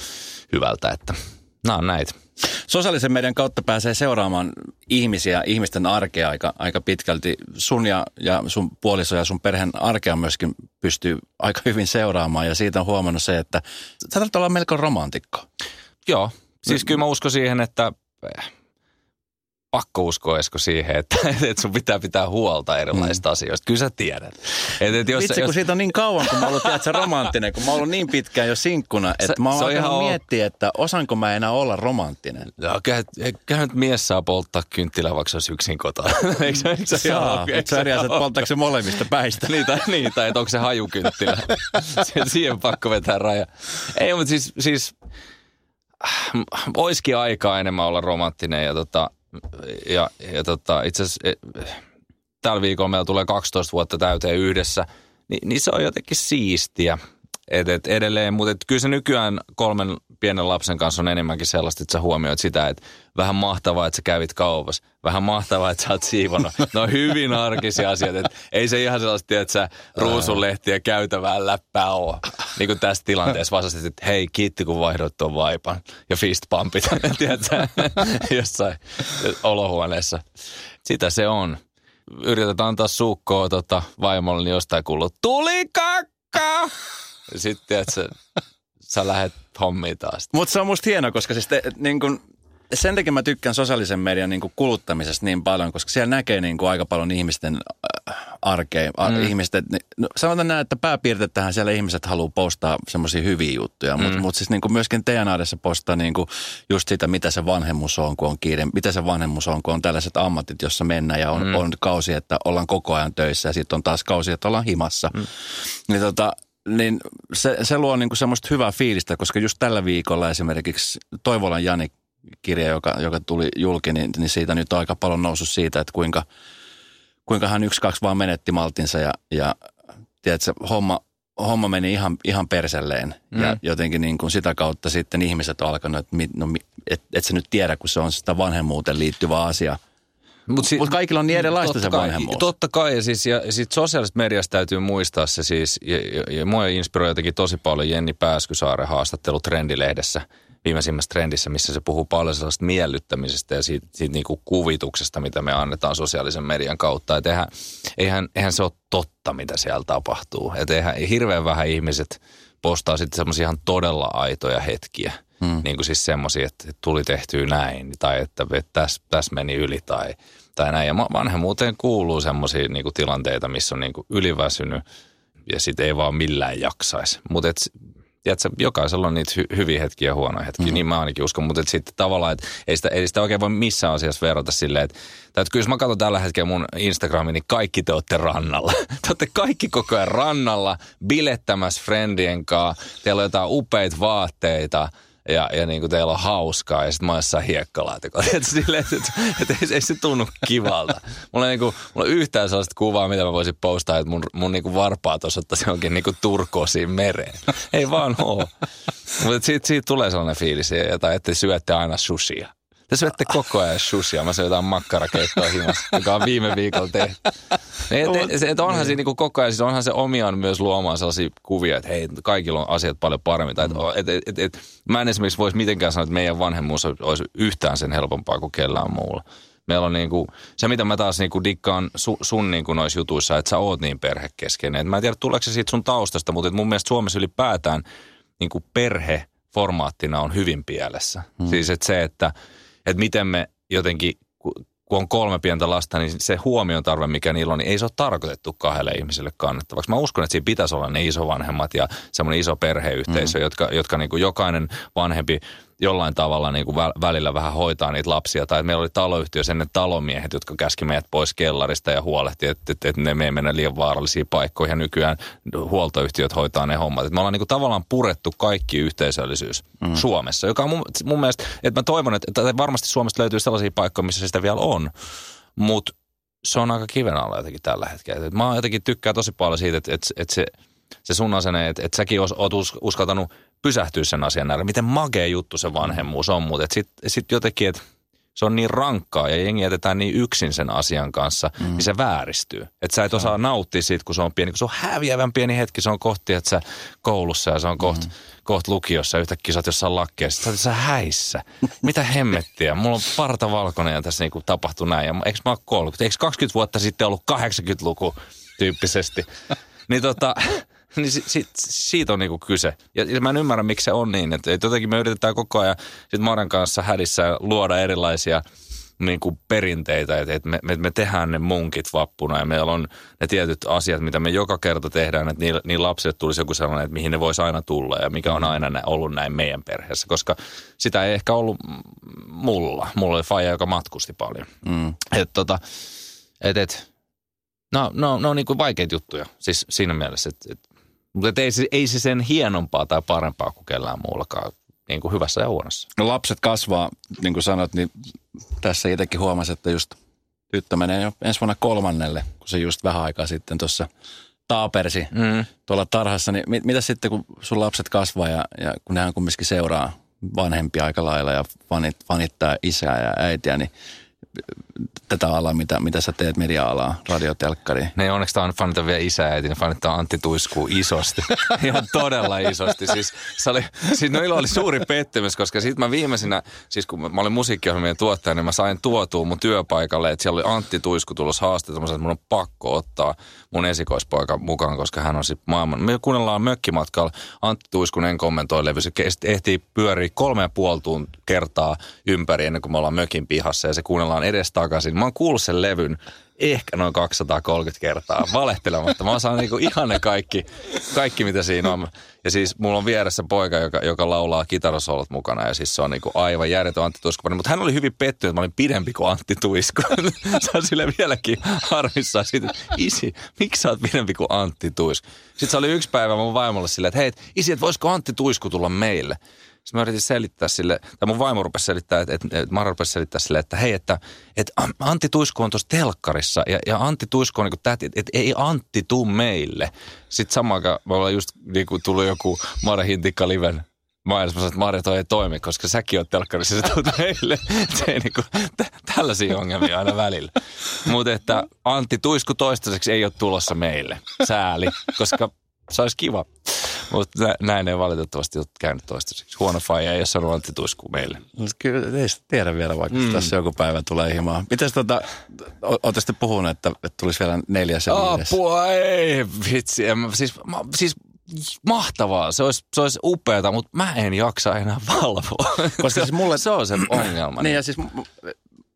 hyvältä, että nämä on näitä. Sosiaalisen median kautta pääsee seuraamaan ihmisiä, ihmisten arkea aika, aika pitkälti. Sun ja, ja sun puoliso ja sun perheen arkea myöskin pystyy aika hyvin seuraamaan ja siitä on huomannut se, että sä olla melko romantikko. Joo, siis kyllä mä uskon siihen, että pakko uskoa Esko siihen, että, <laughs> että sun pitää pitää huolta erilaisista mm. asioista. Kyllä sä tiedät. Et, et jos, Vitsi, jos... kun siitä on niin kauan, kun mä oon ollut romanttinen, kun mä oon ollut niin pitkään jo sinkkuna, että se, mä oon ihan miettiä, että osanko mä enää olla romanttinen. Joo, kyllähän mies saa polttaa kynttilää, vaikka se olisi yksin kotona. <laughs> eikö, se, eikö se saa, eikö sä että polttaako se molemmista päistä? <laughs> niin, tai, niin, tai että onko se hajukynttilä. Siihen pakko vetää raja. Ei, mutta siis, siis äh, olisikin aikaa enemmän olla romanttinen ja tota, ja, ja tota, itse asiassa e, tällä viikolla meillä tulee 12 vuotta täyteen yhdessä, niin, niin se on jotenkin siistiä. Et, et edelleen, mutta et kyllä se nykyään kolmen pienen lapsen kanssa on enemmänkin sellaista, että sä huomioit sitä, että vähän mahtavaa, että sä kävit kaupassa. Vähän mahtavaa, että sä oot siivonut. Ne on hyvin arkisia asioita. Että ei se ihan sellaista, että sä ruusunlehtiä käytävään läppää ole. Niin kuin tässä tilanteessa vastasit, että hei, kiitti kun vaihdoit tuon vaipan. Ja fist pumpit, <laughs> tiedätkö, jossain olohuoneessa. Sitä se on. Yritetään antaa suukkoa tota, vaimolle, niin jostain kuuluu, tuli kakka! Sitten, että sä, sä lähdet hommiin taas. Mutta se on musta hienoa, koska siis te, niin kun, sen takia mä tykkään sosiaalisen median niin kuluttamisesta niin paljon, koska siellä näkee niin kuin aika paljon ihmisten äh, arkea. Mm. Ihmisten, no, sanotaan näin, että pääpiirteittähän siellä ihmiset haluaa postaa semmoisia hyviä juttuja, mm. mutta mut siis niin kuin myöskin teidän arjessa postaa niin kuin just sitä, mitä se vanhemmus on, kun on kiire, mitä se vanhemmus on, kun on tällaiset ammatit, jossa mennään ja on, mm. on kausi, että ollaan koko ajan töissä ja sitten on taas kausi, että ollaan himassa. Mm. Niin tota, niin se, se luo niin kuin semmoista hyvää fiilistä, koska just tällä viikolla esimerkiksi Toivolan Jani kirja, joka, joka tuli julki, niin, niin siitä nyt on aika paljon noussut siitä, että kuinka, kuinka hän yksi, kaksi vaan menetti maltinsa ja, ja tiedätkö, homma, homma meni ihan, ihan perselleen. Mm. Ja jotenkin niin kuin sitä kautta sitten ihmiset on alkanut, että no, et, et sä nyt tiedä, kun se on sitä vanhemmuuteen liittyvä asia – mutta si- Mut kaikilla on niin erilaista se vanhemmuus. Totta kai, ja, siis, ja sit sosiaalisesta mediasta täytyy muistaa se siis, ja, ja, ja mua inspiroi jotenkin tosi paljon Jenni Pääskysaaren haastattelu Trendilehdessä, viimeisimmässä trendissä, missä se puhuu paljon sellaista miellyttämisestä ja siitä, siitä niin kuin kuvituksesta, mitä me annetaan sosiaalisen median kautta. Että eihän, eihän, eihän se ole totta, mitä siellä tapahtuu. Että eihän, hirveän vähän ihmiset postaa sitten semmoisia ihan todella aitoja hetkiä. Hmm. Niin kuin siis semmoisia, että tuli tehtyä näin tai että, että tässä täs meni yli tai, tai näin. Ja vanhemmuuteen kuuluu semmoisia niin tilanteita, missä on niin kuin yliväsynyt ja sitten ei vaan millään jaksaisi. Mutta tiedätkö, jokaisella on niitä hy- hyviä hetkiä ja huonoja hetkiä, mm. niin mä ainakin uskon, mutta sitten tavallaan, että ei sitä, ei sitä oikein voi missään asiassa verrata silleen, että, että kyllä jos mä katson tällä hetkellä mun Instagramiin, niin kaikki te olette rannalla. <laughs> te olette kaikki koko ajan rannalla, bilettämässä friendien kanssa, teillä on jotain upeita vaatteita – ja, ja niin kuin teillä on hauskaa ja sitten mä oon jossain hiekkalaatikolla. <laughs> Että, silleen, että, että ei, ei, se tunnu kivalta. Mulla, ei, niin kuin, mulla on yhtään sellaista kuvaa, mitä mä voisin postaa, että mun, mun niin kuin varpaat osoittaisi johonkin niin kuin turkoosiin mereen. Ei vaan oo. Mutta siitä, siitä tulee sellainen fiilis, että te syötte aina sushia. Te syötte koko ajan shushia. Mä syön jotain makkarakeittoa himassa, joka on viime viikolla tehty. Et, et, et onhan siinä niinku koko ajan, siis onhan se omiaan myös luomaan sellaisia kuvia, että hei, kaikilla on asiat paljon paremmin. Tai et, et, et, et, mä en esimerkiksi voisi mitenkään sanoa, että meidän vanhemmuus olisi yhtään sen helpompaa kuin kellään muulla. Meillä on niinku, se, mitä mä taas niinku dikkaan su, sun niinku noissa jutuissa, että sä oot niin perhekeskeinen. Et mä en tiedä, tuleeko se siitä sun taustasta, mutta mun mielestä Suomessa ylipäätään niinku perhe formaattina on hyvin pielessä. Hmm. Siis että se, että, että miten me jotenkin, kun on kolme pientä lasta, niin se huomion tarve, mikä niillä on, niin ei se ole tarkoitettu kahdelle ihmiselle kannettavaksi. Mä uskon, että siinä pitäisi olla ne isovanhemmat ja semmoinen iso perheyhteisö, mm. jotka, jotka niin kuin jokainen vanhempi jollain tavalla niin kuin välillä vähän hoitaa niitä lapsia. Tai meillä oli taloyhtiössä ennen talomiehet, jotka käski meidät pois kellarista ja huolehti, että, että, että ne me ei mennä liian vaarallisiin paikkoihin. Ja nykyään huoltoyhtiöt hoitaa ne hommat. Että me ollaan niin kuin tavallaan purettu kaikki yhteisöllisyys mm. Suomessa, joka on mun, mun mielestä, että mä toivon, että, että varmasti Suomesta löytyy sellaisia paikkoja, missä sitä vielä on. Mutta se on aika kiven alla jotenkin tällä hetkellä. Et mä jotenkin tykkään tosi paljon siitä, että, että, että se, se sun asenne, että, että säkin oot uskaltanut pysähtyä sen asian äärelle. Miten magea juttu se vanhemmuus on, mutta sitten sit jotenkin, että se on niin rankkaa ja jengi jätetään niin yksin sen asian kanssa, mm. niin se vääristyy. Että sä et osaa nauttia siitä, kun se on pieni. Kun se on häviävän pieni hetki, se on kohti, että sä koulussa ja se on kohta mm. koht lukiossa. Yhtäkkiä sä oot jossain lakkeessa, sä oot häissä. Mitä hemmettiä? Mulla on parta valkoinen ja tässä niinku tapahtui näin. Ja eikö mä oon 30? Eikö 20 vuotta sitten ollut 80-luku tyyppisesti? Niin tota, <laughs> niin si, si, siitä on niinku kyse. Ja, ja mä en ymmärrä, miksi se on niin. Että et jotenkin me yritetään koko ajan sit Maran kanssa hädissä luoda erilaisia niin kuin perinteitä, että, että me, me, me tehdään ne munkit vappuna ja meillä on ne tietyt asiat, mitä me joka kerta tehdään, että niin, niin lapsille tulisi joku sellainen, että mihin ne voisi aina tulla ja mikä on aina ollut näin meidän perheessä, koska sitä ei ehkä ollut mulla. Mulla oli faija, joka matkusti paljon. Mm. Että tota, et, et, no, no, no niin kuin vaikeita juttuja siis siinä mielessä, että, että mutta ei se, ei se sen hienompaa tai parempaa kuin kellään muullakaan, niin kuin hyvässä ja huonossa. No lapset kasvaa, niin kuin sanot, niin tässä itsekin huomasi, että just tyttö menee jo ensi vuonna kolmannelle, kun se just vähän aikaa sitten tuossa taapersi mm. tuolla tarhassa. Niin mit, mitä sitten, kun sun lapset kasvaa ja, ja kun nehän kumminkin seuraa vanhempia aika lailla ja fanit, fanittaa isää ja äitiä, niin tätä alaa, mitä, mitä sä teet media-alaa, radiotelkkari. Ne onneksi tämä on fanita vielä isä äiti, ne fanittaa Antti Tuiskuu isosti. <laughs> Ihan todella isosti. Siis, se oli, siis no ilo oli suuri pettymys, koska sitten mä viimeisenä, siis kun mä olin musiikkiohjelmien tuottaja, niin mä sain tuotua mun työpaikalle, että siellä oli Antti Tuisku tulossa haastattelussa, että mun on pakko ottaa mun esikoispoika mukaan, koska hän on sitten maailman. Me kuunnellaan mökkimatkalla. Antti Tuiskunen kommentoi levy. Se ehtii pyöriä kolme ja puoli kertaa ympäri ennen kuin me ollaan mökin pihassa ja se kuunnellaan edestakaisin. Mä oon kuullut sen levyn ehkä noin 230 kertaa valehtelematta. Mä osaan niinku ihan ne kaikki, kaikki, mitä siinä on. Ja siis mulla on vieressä poika, joka, joka laulaa kitarasolot mukana ja siis se on niinku aivan järjetön Antti Tuisku. Mutta hän oli hyvin pettynyt, että mä olin pidempi kuin Antti Tuisku. <laughs> se on sille vieläkin harmissaan siitä, isi, miksi sä oot pidempi kuin Antti Tuisku? Sitten se oli yksi päivä mun vaimolle silleen, että hei, isi, että voisiko Antti Tuisku tulla meille? Sitten mä yritin selittää sille, tai mun vaimo rupesi selittää, että, että, että rupesi selittää sille, että hei, että, että Antti Tuisku on tuossa telkkarissa ja, ja Antti Tuisku on niin täti, että, että ei Antti tuu meille. Sitten samaan aikaan me ollaan just niin kuin tullut joku Mara Hintikka Liven mainos, että Marja toi ei toimi, koska säkin oot telkkarissa, se tuut meille. Se niinku, t- tällaisia ongelmia aina välillä. Mutta että Antti Tuisku toistaiseksi ei ole tulossa meille. Sääli, koska se olisi kiva. Mutta näin ei valitettavasti ole käynyt toistaiseksi. Huono faija ei ole sanonut Antti Tuisku meille. Kyllä ei sitä tiedä vielä, vaikka mm. tässä joku päivä tulee himaa. Miten tota, olette sitten puhunut, että, että tulisi vielä neljäs ja viides? Apua, ei vitsi. En, siis, ma, siis mahtavaa, se olisi, se olisi upeata, mutta mä en jaksa enää <laughs> valvoa. Koska siis mulle... se on se ongelma. niin ja siis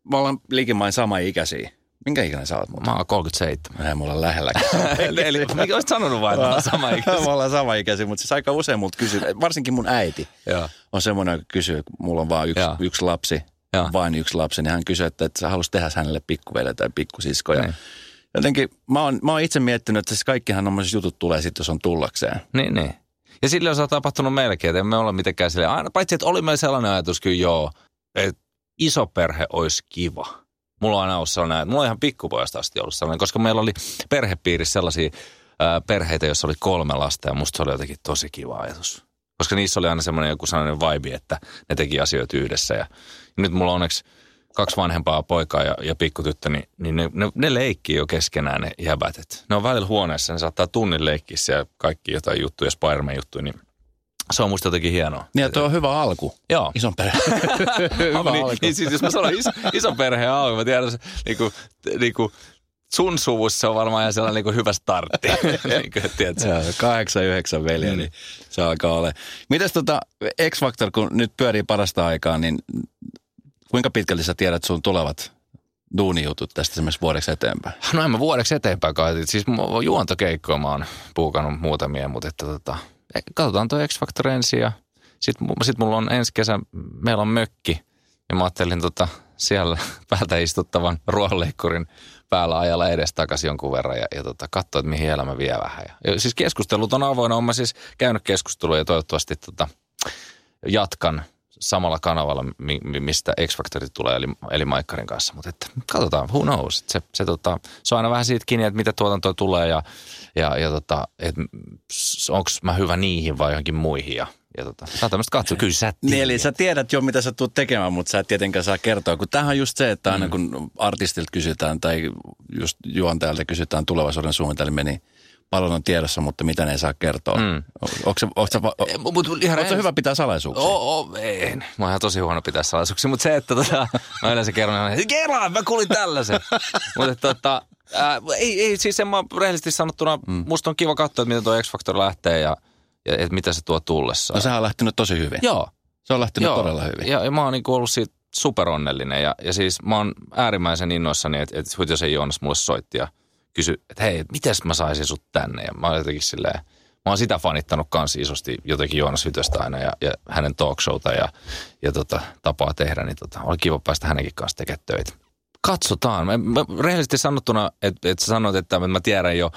me ollaan likimain sama ikäisiä. Minkä ikäinen sä oot? Mä oon 37. Ei mulla lähelläkään. <laughs> Eli mikä olisit sanonut vain, että sama ikäisiä? Me ollaan sama ikäisiä, mutta siis aika usein multa kysyy, varsinkin mun äiti on semmoinen, joka kysyy, että mulla on vain yksi, yksi lapsi, ja. vain yksi lapsi, niin hän kysyy, että, että sä haluaisit tehdä hänelle pikkuveli tai pikkusisko. Ja niin. jotenkin mä oon, mä oon itse miettinyt, että siis kaikkihan nomaiset jutut tulee sitten, jos on tullakseen. Niin, niin. Ja sillä on tapahtunut melkein, että me olla mitenkään silleen, aina, paitsi että oli meillä sellainen ajatus kyllä joo, että iso perhe olisi kiva Mulla on aina ollut sellainen, mulla on ihan pikkupojasta asti ollut sellainen, koska meillä oli perhepiirissä sellaisia ää, perheitä, joissa oli kolme lasta ja musta se oli jotenkin tosi kiva ajatus. Koska niissä oli aina semmoinen joku sellainen vibe, että ne teki asioita yhdessä ja Nyt mulla on onneksi kaksi vanhempaa poikaa ja, ja pikkutyttö, niin, niin ne, ne, ne leikkii jo keskenään ne jäbät. Et ne on välillä huoneessa, ne saattaa tunnin leikkiä siellä kaikki jotain juttuja, Spider-Man juttuja, niin se on musta jotenkin hienoa. Niin tuo on hyvä alku. Joo. Ison perheen. <laughs> hyvä niin, alku. niin, siis jos mä sanon iso, iso perheen alku, mä tiedän, se, niinku, niinku, sun suvussa on varmaan ihan sellainen niinku hyvä startti. <laughs> niin kuin? Joo, kahdeksan, yhdeksän veljeä, niin se alkaa olla. Mites tota X-Factor, kun nyt pyörii parasta aikaa, niin kuinka pitkälti sä tiedät sun tulevat duunijutut tästä esimerkiksi vuodeksi eteenpäin? No en mä vuodeksi eteenpäin kai. Siis juontokeikkoja mä oon puukannut muutamia, mutta että tota, katsotaan tuo X-Factor ensin ja sit, mu- sit mulla on ensi kesä, meillä on mökki ja mä ajattelin tota, siellä <laughs> päältä istuttavan ruohonleikkurin päällä ajalla edestakaisin jonkun verran ja, ja tota, katsoa, että mihin elämä vie vähän. Ja, ja siis keskustelut on avoinna, olen mä siis käynyt keskustelua ja toivottavasti tota, jatkan samalla kanavalla, mi- mi- mistä X-Factori tulee, eli, eli Maikkarin kanssa. Mutta että katsotaan, who knows. Se, se, tota, se on aina vähän siitä kiinni, että mitä tuotantoa tulee ja, ja, ja tota, onko mä hyvä niihin vai johonkin muihin. Ja, ja tota, saa tämmöistä katsoa. Kyllä sä Niin, tiedät. eli sä tiedät jo, mitä sä tulet tekemään, mutta sä et tietenkään saa kertoa. Kun tämähän on just se, että aina kun artistilta kysytään tai just juontajalta kysytään tulevaisuuden suunnitelmia, niin paljon on tiedossa, mutta mitä ne ei saa kertoa. Mm. Onko se, onko se, onko Eh, se hyvä pitää salaisuuksia? Oo, oo, en. Mä oon ihan tosi huono pitää salaisuuksia, mutta se, että tota, mä yleensä kerron että kerran, mä kuulin tällaisen. <laughs> mutta tota, ää, ei, ei, siis en mä rehellisesti sanottuna, mm. musta on kiva katsoa, että miten tuo X-Factor lähtee ja, ja että mitä se tuo tullessaan. No sehän on lähtenyt tosi hyvin. Joo. Se on lähtenyt Joo. todella hyvin. Ja, ja mä oon niinku ollut siitä superonnellinen ja, ja siis mä oon äärimmäisen innoissani, että, että Huitiosen Joonas mulle soitti ja kysyi, että hei, mites mä saisin sut tänne? Ja mä oon jotenkin silleen, mä oon sitä fanittanut kans isosti jotenkin Joonas Hytöstä aina ja, ja hänen talkshowta ja, ja tota, tapaa tehdä, niin tota, oli kiva päästä hänenkin kanssa tekemään töitä. Katsotaan. Mä, mä, rehellisesti sanottuna, että et sä sanoit, että mä tiedän jo,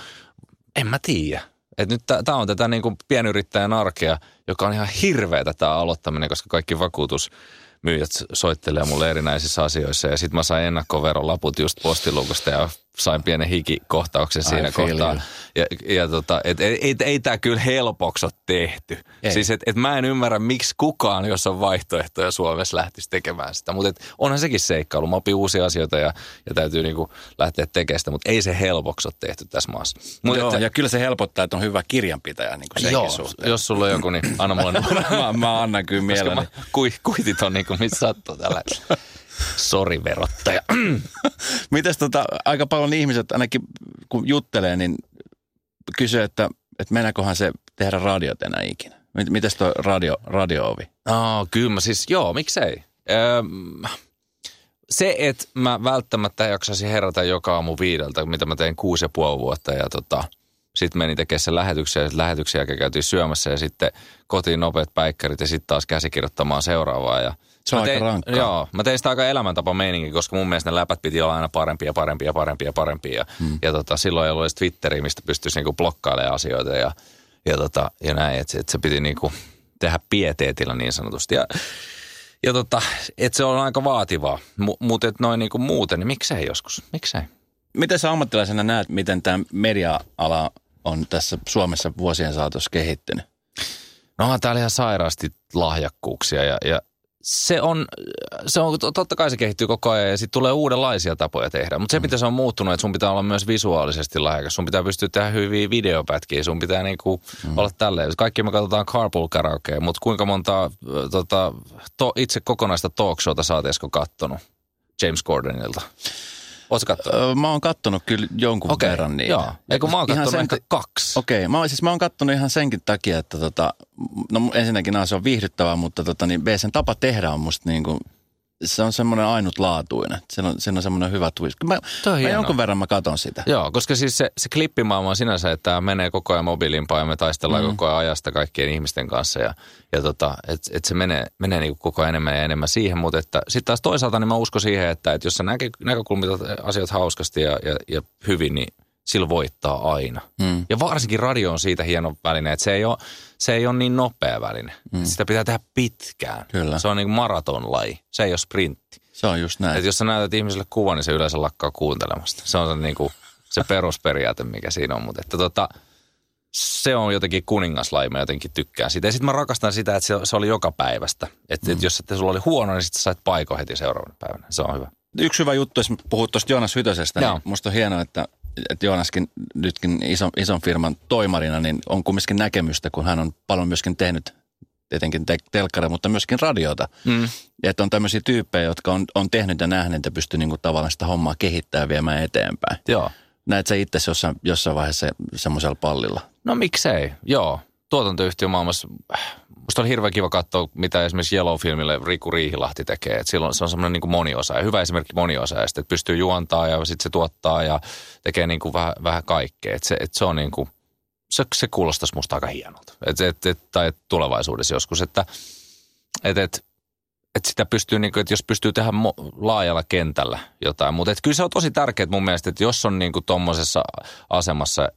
en mä tiedä. Et nyt tämä on tätä niin kuin pienyrittäjän arkea, joka on ihan hirveätä tämä aloittaminen, koska kaikki vakuutusmyyjät soittelee mulle erinäisissä asioissa. Ja sitten mä sain ennakkoverolaput just postiluukosta ja sain pienen hikikohtauksen siinä kohtaa. you. Ja, ja tota, et, ei, ei, ei tämä kyllä helpoksi ole tehty. Ei. Siis et, et mä en ymmärrä, miksi kukaan, jos on vaihtoehtoja Suomessa, lähtisi tekemään sitä. Mutta onhan sekin seikkailu. Mä opin uusia asioita ja, ja täytyy niinku lähteä tekemään sitä, mutta ei se helpoksi ole tehty tässä maassa. Mut Joo, että- ja kyllä se helpottaa, että on hyvä kirjanpitäjä niin kuin Joo, suhteen. jos sulla on joku, niin anna mulle <laughs> mä, mä annan kyllä mielelläni. mä, kui, kuitit on niin kuin missä sattuu tällä hetkellä. <laughs> Sori verottaja. <clears throat> Mites tota, aika paljon ihmiset, ainakin kun juttelee, niin kysyy, että, että mennäköhän se tehdä radiot enää ikinä. Mit- Mites tuo radio, radio-ovi? No, kyllä mä siis, joo, miksei. Öö, se, että mä välttämättä jaksaisin herätä joka aamu viideltä, mitä mä tein kuusi ja puoli vuotta ja tota, sitten menin tekemään sen lähetyksen ja lähetyksen jälkeen käytiin syömässä ja sitten kotiin nopeat päikkärit ja sitten taas käsikirjoittamaan seuraavaa. Ja Se on mä aika tein, rankkaa. Joo, mä tein sitä aika elämäntapa meininki, koska mun mielestä ne läpät piti olla aina parempia ja parempia ja parempia ja parempia. Ja, hmm. ja tota, silloin ei ollut edes Twitteriä, mistä pystyisi niinku blokkailemaan asioita ja, ja, tota, ja näin, että et se piti niinku tehdä pieteetillä niin sanotusti. Ja, ja tota, että se on aika vaativaa, M- mutta et noin niinku muuten, niin miksei joskus, miksei? Miten sä ammattilaisena näet, miten tämä media-ala on tässä Suomessa vuosien saatossa kehittynyt? No täällä ihan sairaasti lahjakkuuksia ja, ja se on, se on, totta kai se kehittyy koko ajan ja sitten tulee uudenlaisia tapoja tehdä. Mutta se, mitä se on muuttunut, että sun pitää olla myös visuaalisesti lahjakas. Sun pitää pystyä tehdä hyviä videopätkiä, sun pitää niinku mm. olla tälleen. Kaikki me katsotaan carpool karaokea, mutta kuinka monta tota, to, itse kokonaista talkshowta sä oot Esko kattonut James Gordonilta? Ootko kattonut? Öö, mä oon kattonut kyllä jonkun Okei, verran niitä. joo. Eikö mä oon Ihan kattonut sen- ehkä kaksi. Okei, mä, oon- siis mä oon kattonut ihan senkin takia, että tota, no ensinnäkin se on viihdyttävää, mutta tota, niin B, sen tapa tehdä on musta niin kuin, se on semmoinen ainutlaatuinen. Siinä on, siinä on semmoinen hyvä twist. Mä, Toi on mä jonkun verran mä katon sitä. Joo, koska siis se, se klippimaailma on sinänsä, että tämä menee koko ajan mobiilimpaan ja me taistellaan mm. koko ajan ajasta kaikkien ihmisten kanssa. Ja, ja tota, että et se menee, menee niinku koko ajan enemmän ja enemmän siihen, mutta että sitten taas toisaalta niin mä uskon siihen, että, että jos sä näkö, näkökulmitat asiat hauskasti ja, ja, ja hyvin, niin sillä voittaa aina. Mm. Ja varsinkin radio on siitä hieno väline, että se ei ole, se ei ole niin nopea väline. Mm. Sitä pitää tehdä pitkään. Kyllä. Se on niin kuin maratonlaji, se ei ole sprintti. Se on just näin. Että jos sä näytät ihmiselle kuvan, niin se yleensä lakkaa kuuntelemasta. Se on se, niin kuin, se perusperiaate, mikä siinä on. Mutta että tota, se on jotenkin kuningaslaji, mä jotenkin tykkään siitä. Ja sitten mä rakastan sitä, että se, se oli joka päivästä. Että mm. et jos että sulla oli huono, niin sitten sait paiko heti seuraavana päivänä. Se on hyvä. Yksi hyvä juttu, jos puhut tuosta Joonas Hytösestä, Joo. niin musta on hienoa, että, että Joonaskin nytkin ison, ison firman toimarina, niin on kumminkin näkemystä, kun hän on paljon myöskin tehnyt tietenkin te- telkkara, mutta myöskin radiota. Mm. Että on tämmöisiä tyyppejä, jotka on, on tehnyt ja nähnyt ja pystyy niinku tavallaan sitä hommaa kehittämään ja viemään eteenpäin. Joo. Näet sä itse jossain, jossain vaiheessa semmoisella pallilla? No miksei, joo. Tuotantoyhtiö maailmassa, musta oli hirveän kiva katsoa, mitä esimerkiksi Yellow-filmille Riku Riihilahti tekee. Et silloin se on semmoinen niin moniosa ja hyvä esimerkki moniosa. Ja sitten, pystyy juontaa ja sitten se tuottaa ja tekee niin kuin vähän, vähän kaikkea. Et se, et se on niin kuin, se, se kuulostaisi musta aika hienolta. Et, et, et, tai tulevaisuudessa joskus, että et, et, että sitä pystyy, niin kuin, että jos pystyy tehdä mo- laajalla kentällä jotain. Mutta kyllä se on tosi tärkeää mun mielestä, että jos on niin tuommoisessa asemassa,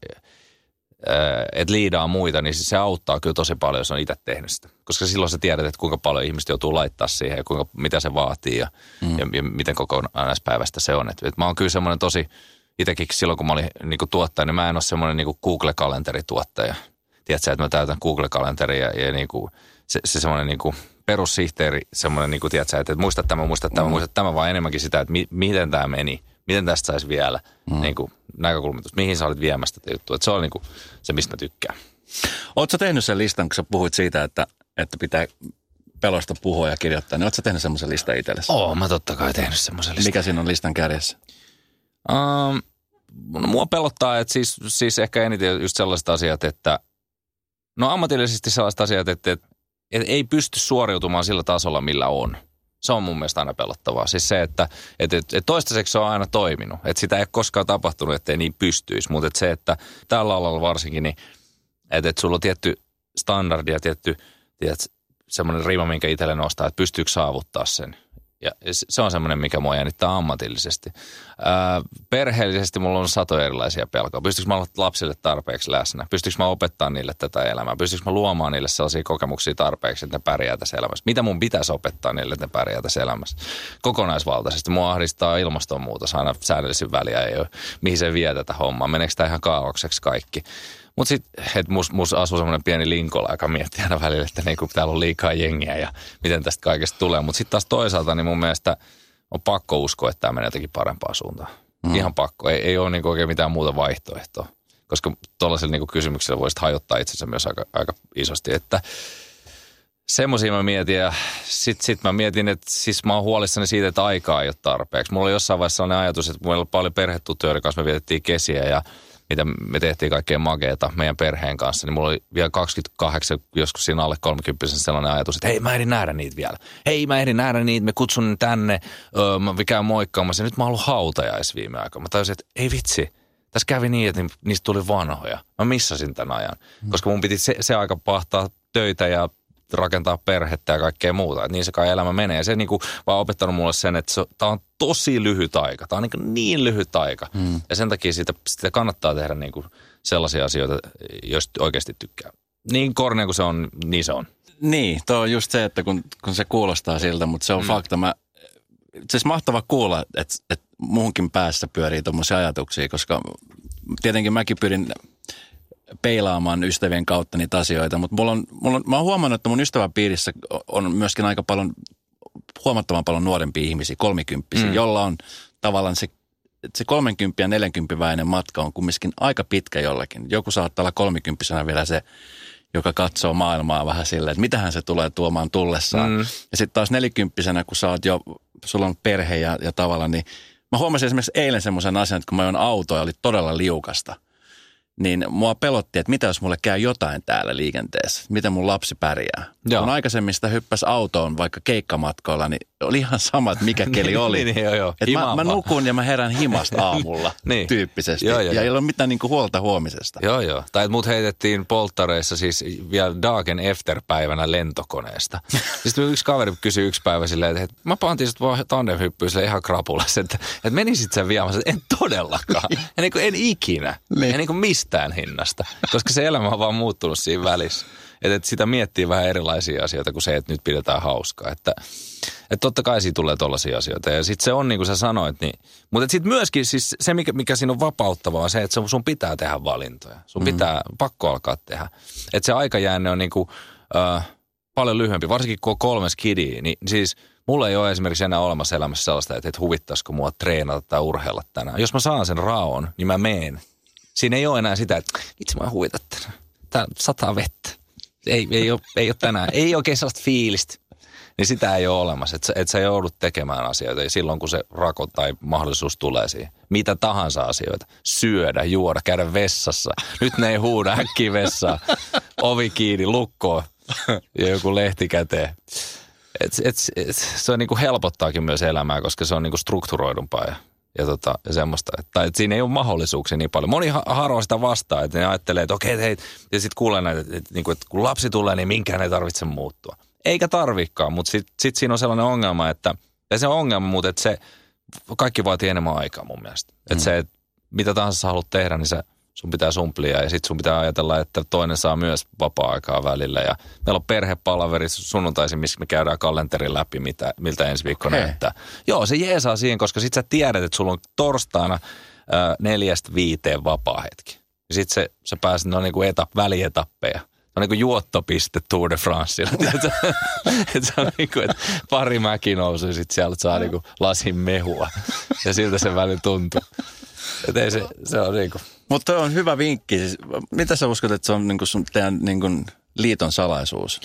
että liidaa muita, niin se auttaa kyllä tosi paljon, jos on itse tehnyt sitä. Koska silloin sä tiedät, että kuinka paljon ihmiset joutuu laittaa siihen ja kuinka, mitä se vaatii ja, mm. ja, ja miten kokonaispäivästä se on. Et, et mä oon kyllä semmoinen tosi, itsekin silloin kun mä olin niin tuottaja, niin mä en ole semmoinen niin Google-kalenterituottaja. Tiedätkö, että mä täytän Google-kalenteria ja, ja niin kuin, se, se semmoinen niin kuin perussihteeri, semmoinen niin kuin, tiedätkö, että muista tämä, muista tämä, mm. muista tämä, vaan enemmänkin sitä, että mi, miten tämä meni, miten tästä saisi vielä mm. niin kuin, näkökulmitus, mihin sä olit viemästä tätä juttua. Että se on niin kuin, se, mistä mä tykkään. Oletko tehnyt sen listan, kun sä puhuit siitä, että, että pitää pelosta puhua ja kirjoittaa, niin oletko tehnyt semmoisen listan itsellesi? Oo, mä totta kai tehnyt semmoisen listan. Mikä siinä on listan kärjessä? Um, no, mua pelottaa, että siis, siis ehkä eniten just sellaiset asiat, että no ammatillisesti sellaiset asiat, että, että, että ei pysty suoriutumaan sillä tasolla, millä on. Se on mun mielestä aina pelottavaa. Siis se, että, että, että toistaiseksi se on aina toiminut. Että sitä ei ole koskaan tapahtunut, ettei niin pystyisi. Mutta että se, että tällä alalla varsinkin, niin että, että sulla on tietty standardi ja tietty tiedät, semmoinen rima, minkä itselle nostaa, että pystyykö saavuttaa sen. Ja se on semmoinen, mikä mua jännittää ammatillisesti. Ää, perheellisesti mulla on satoja erilaisia pelkoja. Pystyykö mä olla lapsille tarpeeksi läsnä? Pystyykö mä opettaa niille tätä elämää? Pystyykö mä luomaan niille sellaisia kokemuksia tarpeeksi, että ne pärjää tässä elämässä? Mitä mun pitäisi opettaa niille, että ne pärjää tässä elämässä? Kokonaisvaltaisesti. Mua ahdistaa ilmastonmuutos aina säännöllisin väliä. Ei ole, mihin se vie tätä hommaa? Meneekö tämä ihan kaaukseksi kaikki? Mutta sitten, että mus, mus asuu semmoinen pieni linkola, joka miettii aina välillä, että niinku, täällä on liikaa jengiä ja miten tästä kaikesta tulee. Mutta sitten taas toisaalta niin mun mielestä on pakko uskoa, että tämä menee jotenkin parempaan suuntaan. Mm. Ihan pakko. Ei, ei ole niinku oikein mitään muuta vaihtoehtoa. Koska tuollaisella niinku kysymyksellä voisit hajottaa itsensä myös aika, aika isosti. Että semmoisia mä mietin ja sit, sit mä mietin, että siis mä oon huolissani siitä, että aikaa ei ole tarpeeksi. Mulla oli jossain vaiheessa sellainen ajatus, että mulla oli paljon perhetuttuja, joiden kanssa me vietettiin kesiä ja mitä me tehtiin kaikkea makeeta meidän perheen kanssa, niin mulla oli vielä 28, joskus siinä alle 30 sellainen ajatus, että hei mä ehdin nähdä niitä vielä. Hei mä ehdin nähdä niitä, me kutsun ne tänne, öö, mä käyn moikkaamassa. Nyt mä oon ollut hautajais viime aikoina. Mä tajusin, että ei vitsi, tässä kävi niin, että niistä tuli vanhoja. Mä missasin tämän ajan, mm. koska mun piti se, se aika pahtaa töitä ja rakentaa perhettä ja kaikkea muuta. Et niin se kai elämä menee. Se niinku vaan opettanut mulle sen, että tämä on tosi lyhyt aika. Tämä on niin, niin lyhyt aika. Mm. Ja sen takia siitä, sitä kannattaa tehdä niinku sellaisia asioita, joista oikeasti tykkää. Niin kornea kuin se on, niin se on. Niin, tuo on just se, että kun, kun se kuulostaa siltä, mutta se on mm. fakta. Mä, siis mahtava kuulla, että, että muunkin päässä pyörii tuommoisia ajatuksia, koska tietenkin mäkin pyrin peilaamaan ystävien kautta niitä asioita, mutta mulla on, mulla on, mä oon huomannut, että mun ystäväpiirissä on myöskin aika paljon, huomattavan paljon nuorempia ihmisiä, kolmikymppisiä, mm. jolla on tavallaan se, se 30 ja 40 väinen matka on kumminkin aika pitkä jollakin. Joku saattaa olla kolmikymppisenä vielä se, joka katsoo maailmaa vähän silleen, että mitähän se tulee tuomaan tullessaan. Mm. Ja sitten taas nelikymppisenä, kun sä oot jo, sulla on perhe ja, ja tavallaan, niin mä huomasin esimerkiksi eilen semmoisen asian, että kun mä oon auto ja oli todella liukasta – niin mua pelotti, että mitä jos mulle käy jotain täällä liikenteessä, miten mun lapsi pärjää. Joo. Kun aikaisemmin sitä hyppäsi autoon vaikka keikkamatkoilla, niin oli ihan sama, että mikä <laughs> keli oli. niin, joo, joo. Et mä, mä nukun ja mä herän himasta <laughs> aamulla niin. tyyppisesti. Joo, joo, ja ei ole mitään niinku huolta huomisesta. Joo, joo. Tai mut heitettiin polttareissa siis vielä Dagen Efter-päivänä lentokoneesta. <laughs> Sitten yksi kaveri kysyi yksi päivä silleen, että mä pantiin sut vaan tandemhyppyyn ihan krapulassa, että, että menisit sen vielä? Mä sanoin, en todellakaan. ja niin kuin, en ikinä. Niin. Ja niin kuin mistään hinnasta. Koska se elämä on vaan muuttunut siinä välissä. Että, että sitä miettii vähän erilaisia asioita kuin se, että nyt pidetään hauskaa. Että, että totta kai siitä tulee tollaisia asioita. Ja sitten se on niin kuin sä sanoit, niin, mutta sitten myöskin siis se, mikä, mikä siinä on vapauttavaa, on se, että sun pitää tehdä valintoja. Sun mm. pitää, pakko alkaa tehdä. Että se aikajäänne on niin kuin, äh, paljon lyhyempi, varsinkin kun on kolme skidiä, niin siis mulla ei ole esimerkiksi enää olemassa elämässä sellaista, että, että huvittaisiko mua treenata tai urheilla tänään. Jos mä saan sen raon, niin mä meen. Siinä ei ole enää sitä, että itse mä huvita tänään. Tää sataa vettä. Ei, ei, ole, ei ole tänään. Ei oikein sellaista fiilistä. Niin sitä ei ole olemassa. Että et sä joudut tekemään asioita ja silloin kun se rako tai mahdollisuus tulee siihen. Mitä tahansa asioita. Syödä, juoda, käydä vessassa. Nyt ne ei huuda äkkiä vessaa. Ovi kiinni, lukkoon ja joku lehti käteen. Et, et, et, se on niinku helpottaakin myös elämää, koska se on niinku strukturoidumpaa ja, ja, tota, ja semmoista. Että, et siinä ei ole mahdollisuuksia niin paljon. Moni harvoin sitä vastaa, että ne ajattelee, että okei, hei, ja sitten kuulee näitä, että, että, niinku, että kun lapsi tulee, niin minkään ei tarvitse muuttua. Eikä tarvikaan, mutta sitten sit siinä on sellainen ongelma, että, ja se on ongelma, mutta että se kaikki vaatii enemmän aikaa mun mielestä. Mm. Että se, että mitä tahansa sä haluat tehdä, niin se – sun pitää sumplia ja sitten sun pitää ajatella, että toinen saa myös vapaa-aikaa välillä. Ja meillä on perhepalaveri sunnuntaisin, missä me käydään kalenterin läpi, mitä, miltä ensi viikko okay. näyttää. Joo, se jeesaa siihen, koska sit sä tiedät, että sulla on torstaina äh, neljästä viiteen vapaa hetki. Ja sit se, sä pääset, ne on niinku etap, välietappeja. Se on niin kuin juottopiste Tour de Francella. <laughs> että se on niin kuin, että pari mäki nousee, sitten sieltä saa niin kuin lasin mehua. Ja siltä se väli tuntuu. Että ei se, se on niin kuin, mutta on hyvä vinkki. Siis, mitä sä uskot, että se on niin kuin sun, teidän niin kuin liiton salaisuus?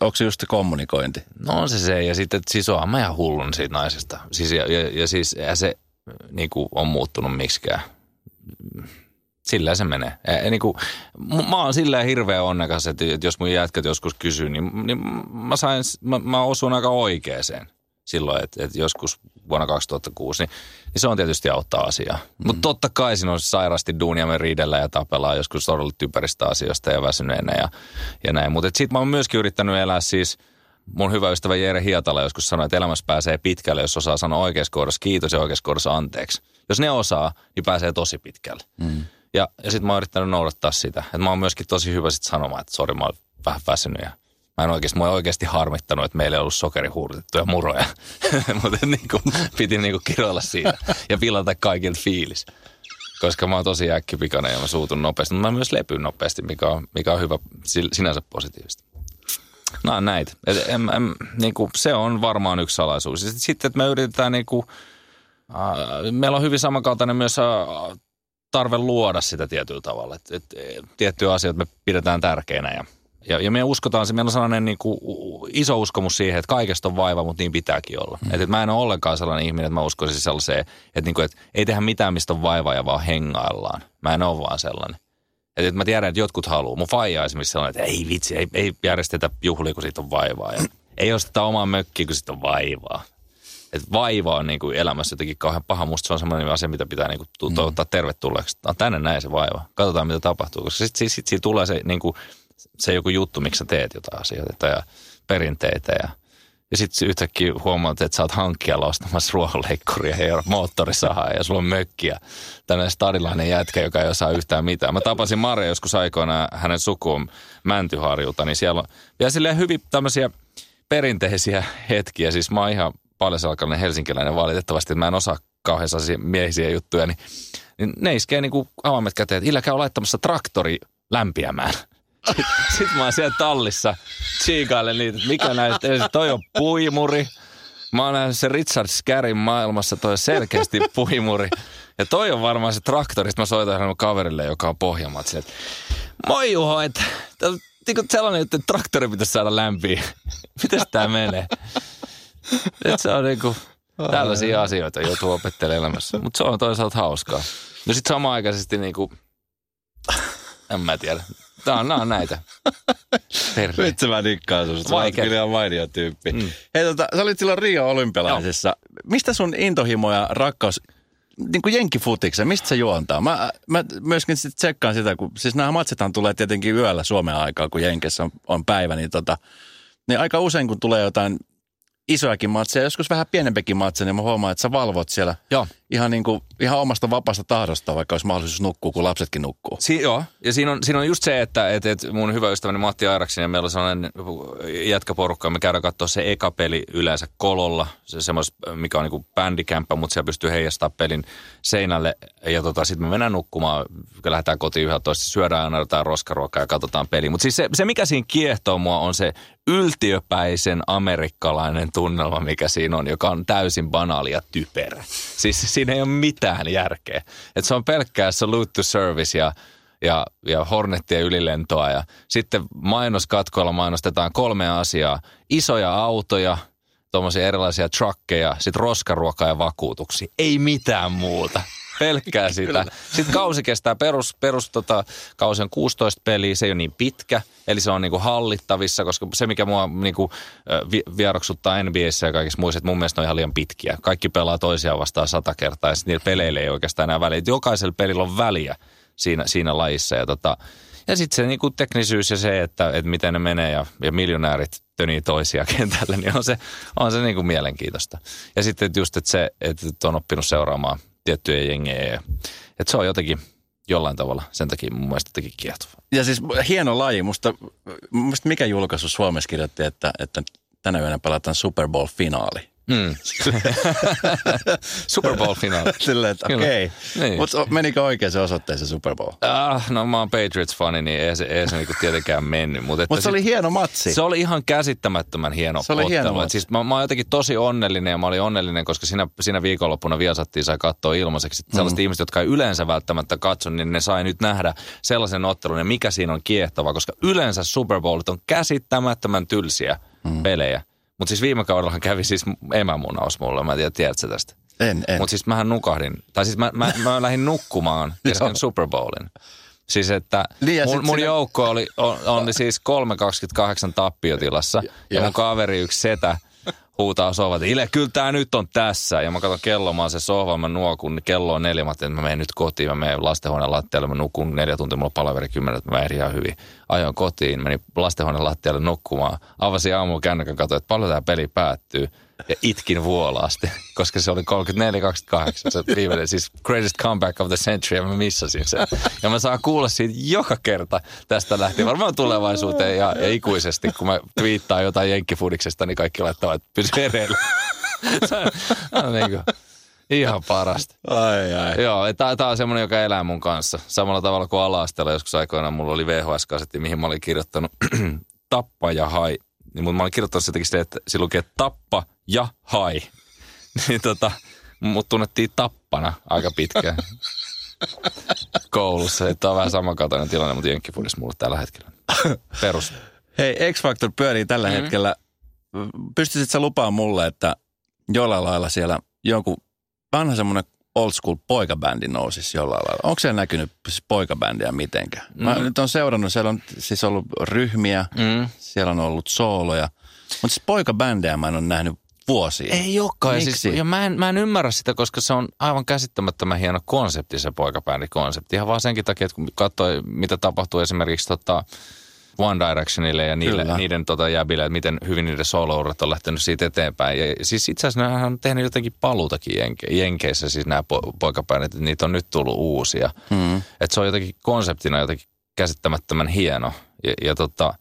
Onko, se just kommunikointi? No on se se. Ja sitten, että onhan mä ihan hullun siitä naisesta. Siis, ja, ja, ja siis ja se niin kuin on muuttunut miksikään. Sillä se menee. Ja, niin kuin, mä oon silleen hirveän onnekas, että, että jos mun jätkät joskus kysyy, niin, niin mä, sain, mä, mä osun aika oikeeseen silloin, että, että joskus vuonna 2006, niin, niin se on tietysti auttaa asiaa. Mm. Mutta totta kai siinä on sairasti duunia, me riidellä ja tapellaan joskus todella typeristä asioista ja väsyneenä ja, ja näin. Mutta sitten mä oon myöskin yrittänyt elää siis, mun hyvä ystävä Jere Hietala joskus sanoi, että elämässä pääsee pitkälle, jos osaa sanoa oikeassa kohdassa kiitos ja oikeassa kohdassa anteeksi. Jos ne osaa, niin pääsee tosi pitkälle. Mm. Ja, ja sitten mä oon yrittänyt noudattaa sitä. Että mä oon myöskin tosi hyvä sitten sanomaan, että sori mä oon vähän väsynyt ja Mä en oikeasti, mua oikeasti harmittanut, että meillä ei ollut sokerihuurtettuja muroja. <laughs> Mutta niin kuin, piti niin kuin kiroilla siitä ja pilata kaikilta fiilis. Koska mä oon tosi äkkipikainen ja mä suutun nopeasti. Mutta mä myös lepyn nopeasti, mikä on, mikä on hyvä sinänsä positiivista. No näitä. Et, em, em, niin kuin, se on varmaan yksi salaisuus. Sitten, että me yritetään niin kuin, äh, meillä on hyvin samankaltainen myös äh, tarve luoda sitä tietyllä tavalla. Et, et, tiettyjä asioita me pidetään tärkeinä ja – ja, ja me uskotaan, se meillä on sellainen niin kuin iso uskomus siihen, että kaikesta on vaiva, mutta niin pitääkin olla. Mm. Että, että mä en ole ollenkaan sellainen ihminen, että mä uskoisin sellaiseen, että, niin kuin, että ei tehdä mitään, mistä on vaivaa ja vaan hengaillaan. Mä en ole vaan sellainen. Että, että mä tiedän, että jotkut haluaa. Mun faija esimerkiksi sellainen, että ei vitsi, ei, ei järjestetä juhlia, kun siitä on vaivaa. Ja ei osteta omaa mökkiä, kun siitä on vaivaa. Että vaiva on niin kuin elämässä jotenkin kauhean paha. Musta se on semmoinen asia, mitä pitää niin kuin toivottaa tervetulleeksi. No, tänne näin se vaiva. Katsotaan, mitä tapahtuu. Koska sitten sit, sit, sit tulee se niin kuin – se joku juttu, miksi sä teet jotain asioita ja perinteitä ja ja sitten yhtäkkiä huomaat, että sä oot hankkijalla ostamassa ruohonleikkuria ja moottorisahaa ja sulla on mökkiä. Tällainen stadilainen jätkä, joka ei osaa yhtään mitään. Mä tapasin Maria joskus aikoina hänen sukuun Mäntyharjulta, niin siellä on vielä silleen hyvin tämmöisiä perinteisiä hetkiä. Siis mä oon ihan paljasalkainen helsinkiläinen valitettavasti, että mä en osaa kauhean miehisiä juttuja, niin, niin ne iskee niin kuin avaimet käteen, että Illä käy laittamassa traktori lämpiämään. Sitten sit mä oon siellä tallissa tsiikailen niitä, että mikä näistä, toi on puimuri. Mä oon nähnyt se Richard Scarin maailmassa, toi on selkeästi puimuri. Ja toi on varmaan se traktori, mä soitan hänen kaverille, joka on Pohjanmaat. Sille, että moi Juho, että niin sellainen, että traktori pitäisi saada lämpiä. <laughs> Mitäs tää menee? Että se on niinku, tällaisia asioita joutuu opettelemaan elämässä. Mutta se on toisaalta hauskaa. Ja sitten samaaikaisesti niinku, en mä tiedä. Tää on, on näitä. <laughs> Perre. Nyt mä dikkaan susta. Oot kyllä ihan mainio tyyppi. Mm. Hei tota, sä olit silloin Rio olympialaisessa. Joo. Mistä sun intohimo ja rakkaus niin kuin jenkkifutiksen, mistä se juontaa? Mä, mä myöskin sit tsekkaan sitä, kun siis nämä matsethan tulee tietenkin yöllä Suomen aikaa, kun Jenkessä on, on päivä, niin, tota, niin aika usein kun tulee jotain isojakin matseja, joskus vähän pienempikin matseja, niin mä huomaan, että sä valvot siellä Joo. Ihan, niin kuin, ihan omasta vapaasta tahdosta, vaikka olisi mahdollisuus nukkua, kun lapsetkin nukkuu. Si- joo, ja siinä on, siinä on just se, että et, et mun hyvä ystäväni Matti Airaksen ja meillä on sellainen jätkäporukka, me käydään katsoa se eka peli yleensä kololla, se semmos, mikä on niinku bändikämppä, mutta siellä pystyy heijastamaan pelin seinälle, ja tota, sitten me mennään nukkumaan, lähdetään kotiin toista, syödään aina jotain roskaruokaa ja katsotaan peli. Mutta siis se, se, mikä siinä kiehtoo mua, on se yltiöpäisen amerikkalainen tunnelma, mikä siinä on, joka on täysin banaali ja typerä. Siis siinä ei ole mitään järkeä. Et se on pelkkää salute to service ja, ja, ja hornettien ylilentoa. Ja sitten mainoskatkoilla mainostetaan kolme asiaa. Isoja autoja, tuommoisia erilaisia truckeja, sitten roskaruokaa ja vakuutuksia. Ei mitään muuta pelkkää <laughs> sitä. Sitten kausi kestää perus, perus tota, kausi on 16 peliä, se ei ole niin pitkä, eli se on niinku hallittavissa, koska se mikä mua niinku, vieroksuttaa NBAssä ja kaikissa muissa, että mun mielestä on ihan liian pitkiä. Kaikki pelaa toisiaan vastaan sata kertaa ja sitten niillä peleillä ei oikeastaan enää väliä. Jokaisella pelillä on väliä siinä, siinä lajissa ja tota, ja sitten se niinku teknisyys ja se, että, että miten ne menee ja, ja miljonäärit tönii toisia <laughs> kentällä, niin on se, on se niinku mielenkiintoista. Ja sitten just, että se, että on oppinut seuraamaan tiettyjä jengejä. Että se on jotenkin jollain tavalla sen takia mun mielestä jotenkin kiehtova. Ja siis hieno laji. Musta, musta mikä julkaisu Suomessa kirjoitti, että, että tänä yönä pelataan Super Bowl-finaali. Mm. <laughs> Super Bowl-finaali. <laughs> Silleen, että okei. Okay. Niin. Mutta menikö oikein se osoitteeseen Super Bowl? Ah, no mä oon Patriots-fani, niin ei se, ei se niinku tietenkään mennyt. Mutta Mut se oli hieno matsi. Se oli ihan käsittämättömän hieno Se oli hieno matsi. Siis mä, mä oon jotenkin tosi onnellinen ja mä olin onnellinen, koska siinä, siinä viikonloppuna Viasattiin sai katsoa ilmaiseksi. Mm. Sellaiset ihmiset, jotka ei yleensä välttämättä katso, niin ne sai nyt nähdä sellaisen ottelun ja mikä siinä on kiehtova, koska yleensä Super Bowlit on käsittämättömän tylsiä mm. pelejä. Mutta siis viime kaudellahan kävi siis emämunaus mulle, mä en tiedä, tiedätkö tästä? En, en. Mutta siis mähän nukahdin, tai siis mä, mä, mä <laughs> lähdin nukkumaan kesken Super Bowlin. Siis että niin mun, mun joukko oli, oli siis 3.28 tappiotilassa ja, ja mun kaveri yksi setä huutaa sohvalta, Ile, kyllä tää nyt on tässä. Ja mä katson kello, mä oon se sohva, mä nuokun, kello on neljä, mä että mä menen nyt kotiin, mä menen lastenhuoneen lattialle, mä nukun neljä tuntia, mulla on palaveri kymmenen, että mä ihan hyvin. Ajoin kotiin, menin lastenhuoneen lattialle nukkumaan, avasin aamulla kännykän, katsoin, että paljon tämä peli päättyy ja itkin vuolaasti, koska se oli 34-28, se viimeinen, siis greatest comeback of the century, ja mä missasin sen. Ja mä saan kuulla siitä joka kerta tästä lähtien, varmaan tulevaisuuteen ja, ja ikuisesti, kun mä twiittaan jotain jenkkifudiksesta, niin kaikki laittavat, että pysy ereillä. se on niin kuin, ihan parasta. Ai ai. Joo, tää, on semmoinen, joka elää mun kanssa. Samalla tavalla kuin ala joskus aikoinaan mulla oli VHS-kasetti, mihin mä olin kirjoittanut <clears throat> tappa ja hai niin, mutta mä olin kirjoittanut sitäkin sitä, että se lukee tappa ja hai. <laughs> niin tota, mut tunnettiin tappana aika pitkään <laughs> koulussa. Tämä on vähän samankaltainen tilanne, mutta jenkkifudissa mulle tällä hetkellä. Perus. <laughs> Hei, X-Factor pyörii tällä mm-hmm. hetkellä. Pystyisit sä lupaamaan mulle, että jollain lailla siellä jonkun vanha semmoinen old school poikabändi nousisi jollain lailla. Onko siellä näkynyt siis poikabändiä mitenkään? Mm. Mä nyt on seurannut, siellä on siis ollut ryhmiä, mm. siellä on ollut sooloja, mutta siis poikabändejä mä en ole nähnyt vuosia. Ei olekaan. Siis, ja mä, en, mä en ymmärrä sitä, koska se on aivan käsittämättömän hieno konsepti, se poikabändikonsepti. Ihan vaan senkin takia, että kun katsoi, mitä tapahtuu esimerkiksi tota, One Directionille ja niille, niiden tota jäbille, että miten hyvin niiden solo on lähtenyt siitä eteenpäin. Ja siis itse asiassa nämä on tehnyt jotenkin paluutakin jenke, Jenkeissä, siis nämä po, poikapäin, että niitä on nyt tullut uusia. Mm. Että se on jotenkin konseptina jotenkin käsittämättömän hieno. Ja, ja tota,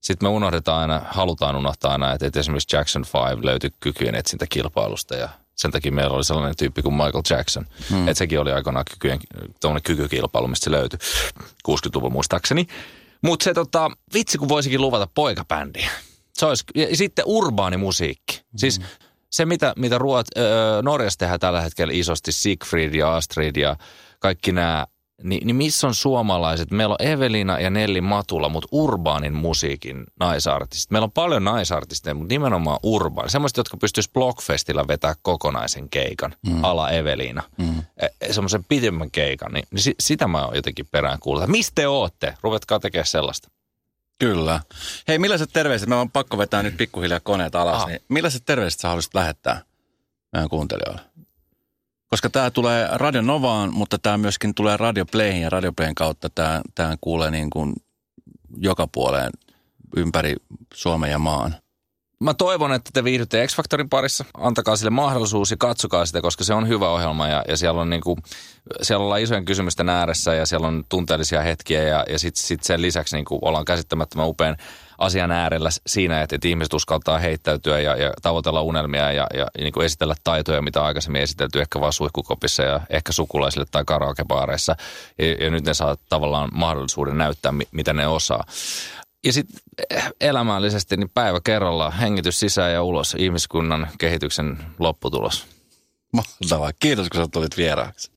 sitten me unohdetaan aina, halutaan unohtaa aina, että, että esimerkiksi Jackson 5 löytyi kykyjen etsintäkilpailusta ja sen takia meillä oli sellainen tyyppi kuin Michael Jackson. Mm. Että sekin oli aikoinaan kykyjen, kykykilpailu, mistä se löytyi 60-luvun muistaakseni. Mutta se tota, vitsi kun voisikin luvata poikabändiä. Se olisi, ja sitten urbaani musiikki. Mm-hmm. Siis se, mitä, mitä Ruot, öö, Norjassa tehdään tällä hetkellä isosti, Siegfried ja Astrid ja kaikki nämä niin, niin missä on suomalaiset? Meillä on Evelina ja Nelli Matula, mutta urbaanin musiikin naisartistit. Meillä on paljon naisartisteja, mutta nimenomaan urbaan. Semmoiset, jotka pystyisivät Blockfestilla vetää kokonaisen keikan, mm. ala Evelina. Mm. E, semmoisen pidemmän keikan, niin, niin sitä mä oon jotenkin perään kuullut. Mistä te ootte? Ruvetkaa tekemään sellaista. Kyllä. Hei, millaiset terveiset? Mä oon pakko vetää nyt pikkuhiljaa koneet alas. Ah. Niin millaiset terveiset sä haluaisit lähettää meidän kuuntelijoille? Koska tämä tulee Radio Novaan, mutta tämä myöskin tulee Radio Playin ja Radio Playin kautta tämä, tämä kuulee niin kuin joka puoleen ympäri Suomen ja maan. Mä toivon, että te viihdytte X-Factorin parissa. Antakaa sille mahdollisuus ja katsokaa sitä, koska se on hyvä ohjelma ja, ja siellä on niinku, siellä ollaan isojen kysymysten ääressä ja siellä on tunteellisia hetkiä ja, ja sitten sit sen lisäksi niinku ollaan käsittämättömän upean asian äärellä siinä, että, että ihmiset uskaltaa heittäytyä ja, ja tavoitella unelmia ja, ja niin kuin esitellä taitoja, mitä aikaisemmin esitelty ehkä vaan suihkukopissa ja ehkä sukulaisille tai karaokebaareissa. Ja, ja nyt ne saa tavallaan mahdollisuuden näyttää, mitä ne osaa. Ja sitten elämällisesti niin päivä kerrallaan hengitys sisään ja ulos ihmiskunnan kehityksen lopputulos. Mahtavaa. Kiitos, kun sä tulit vieraaksi.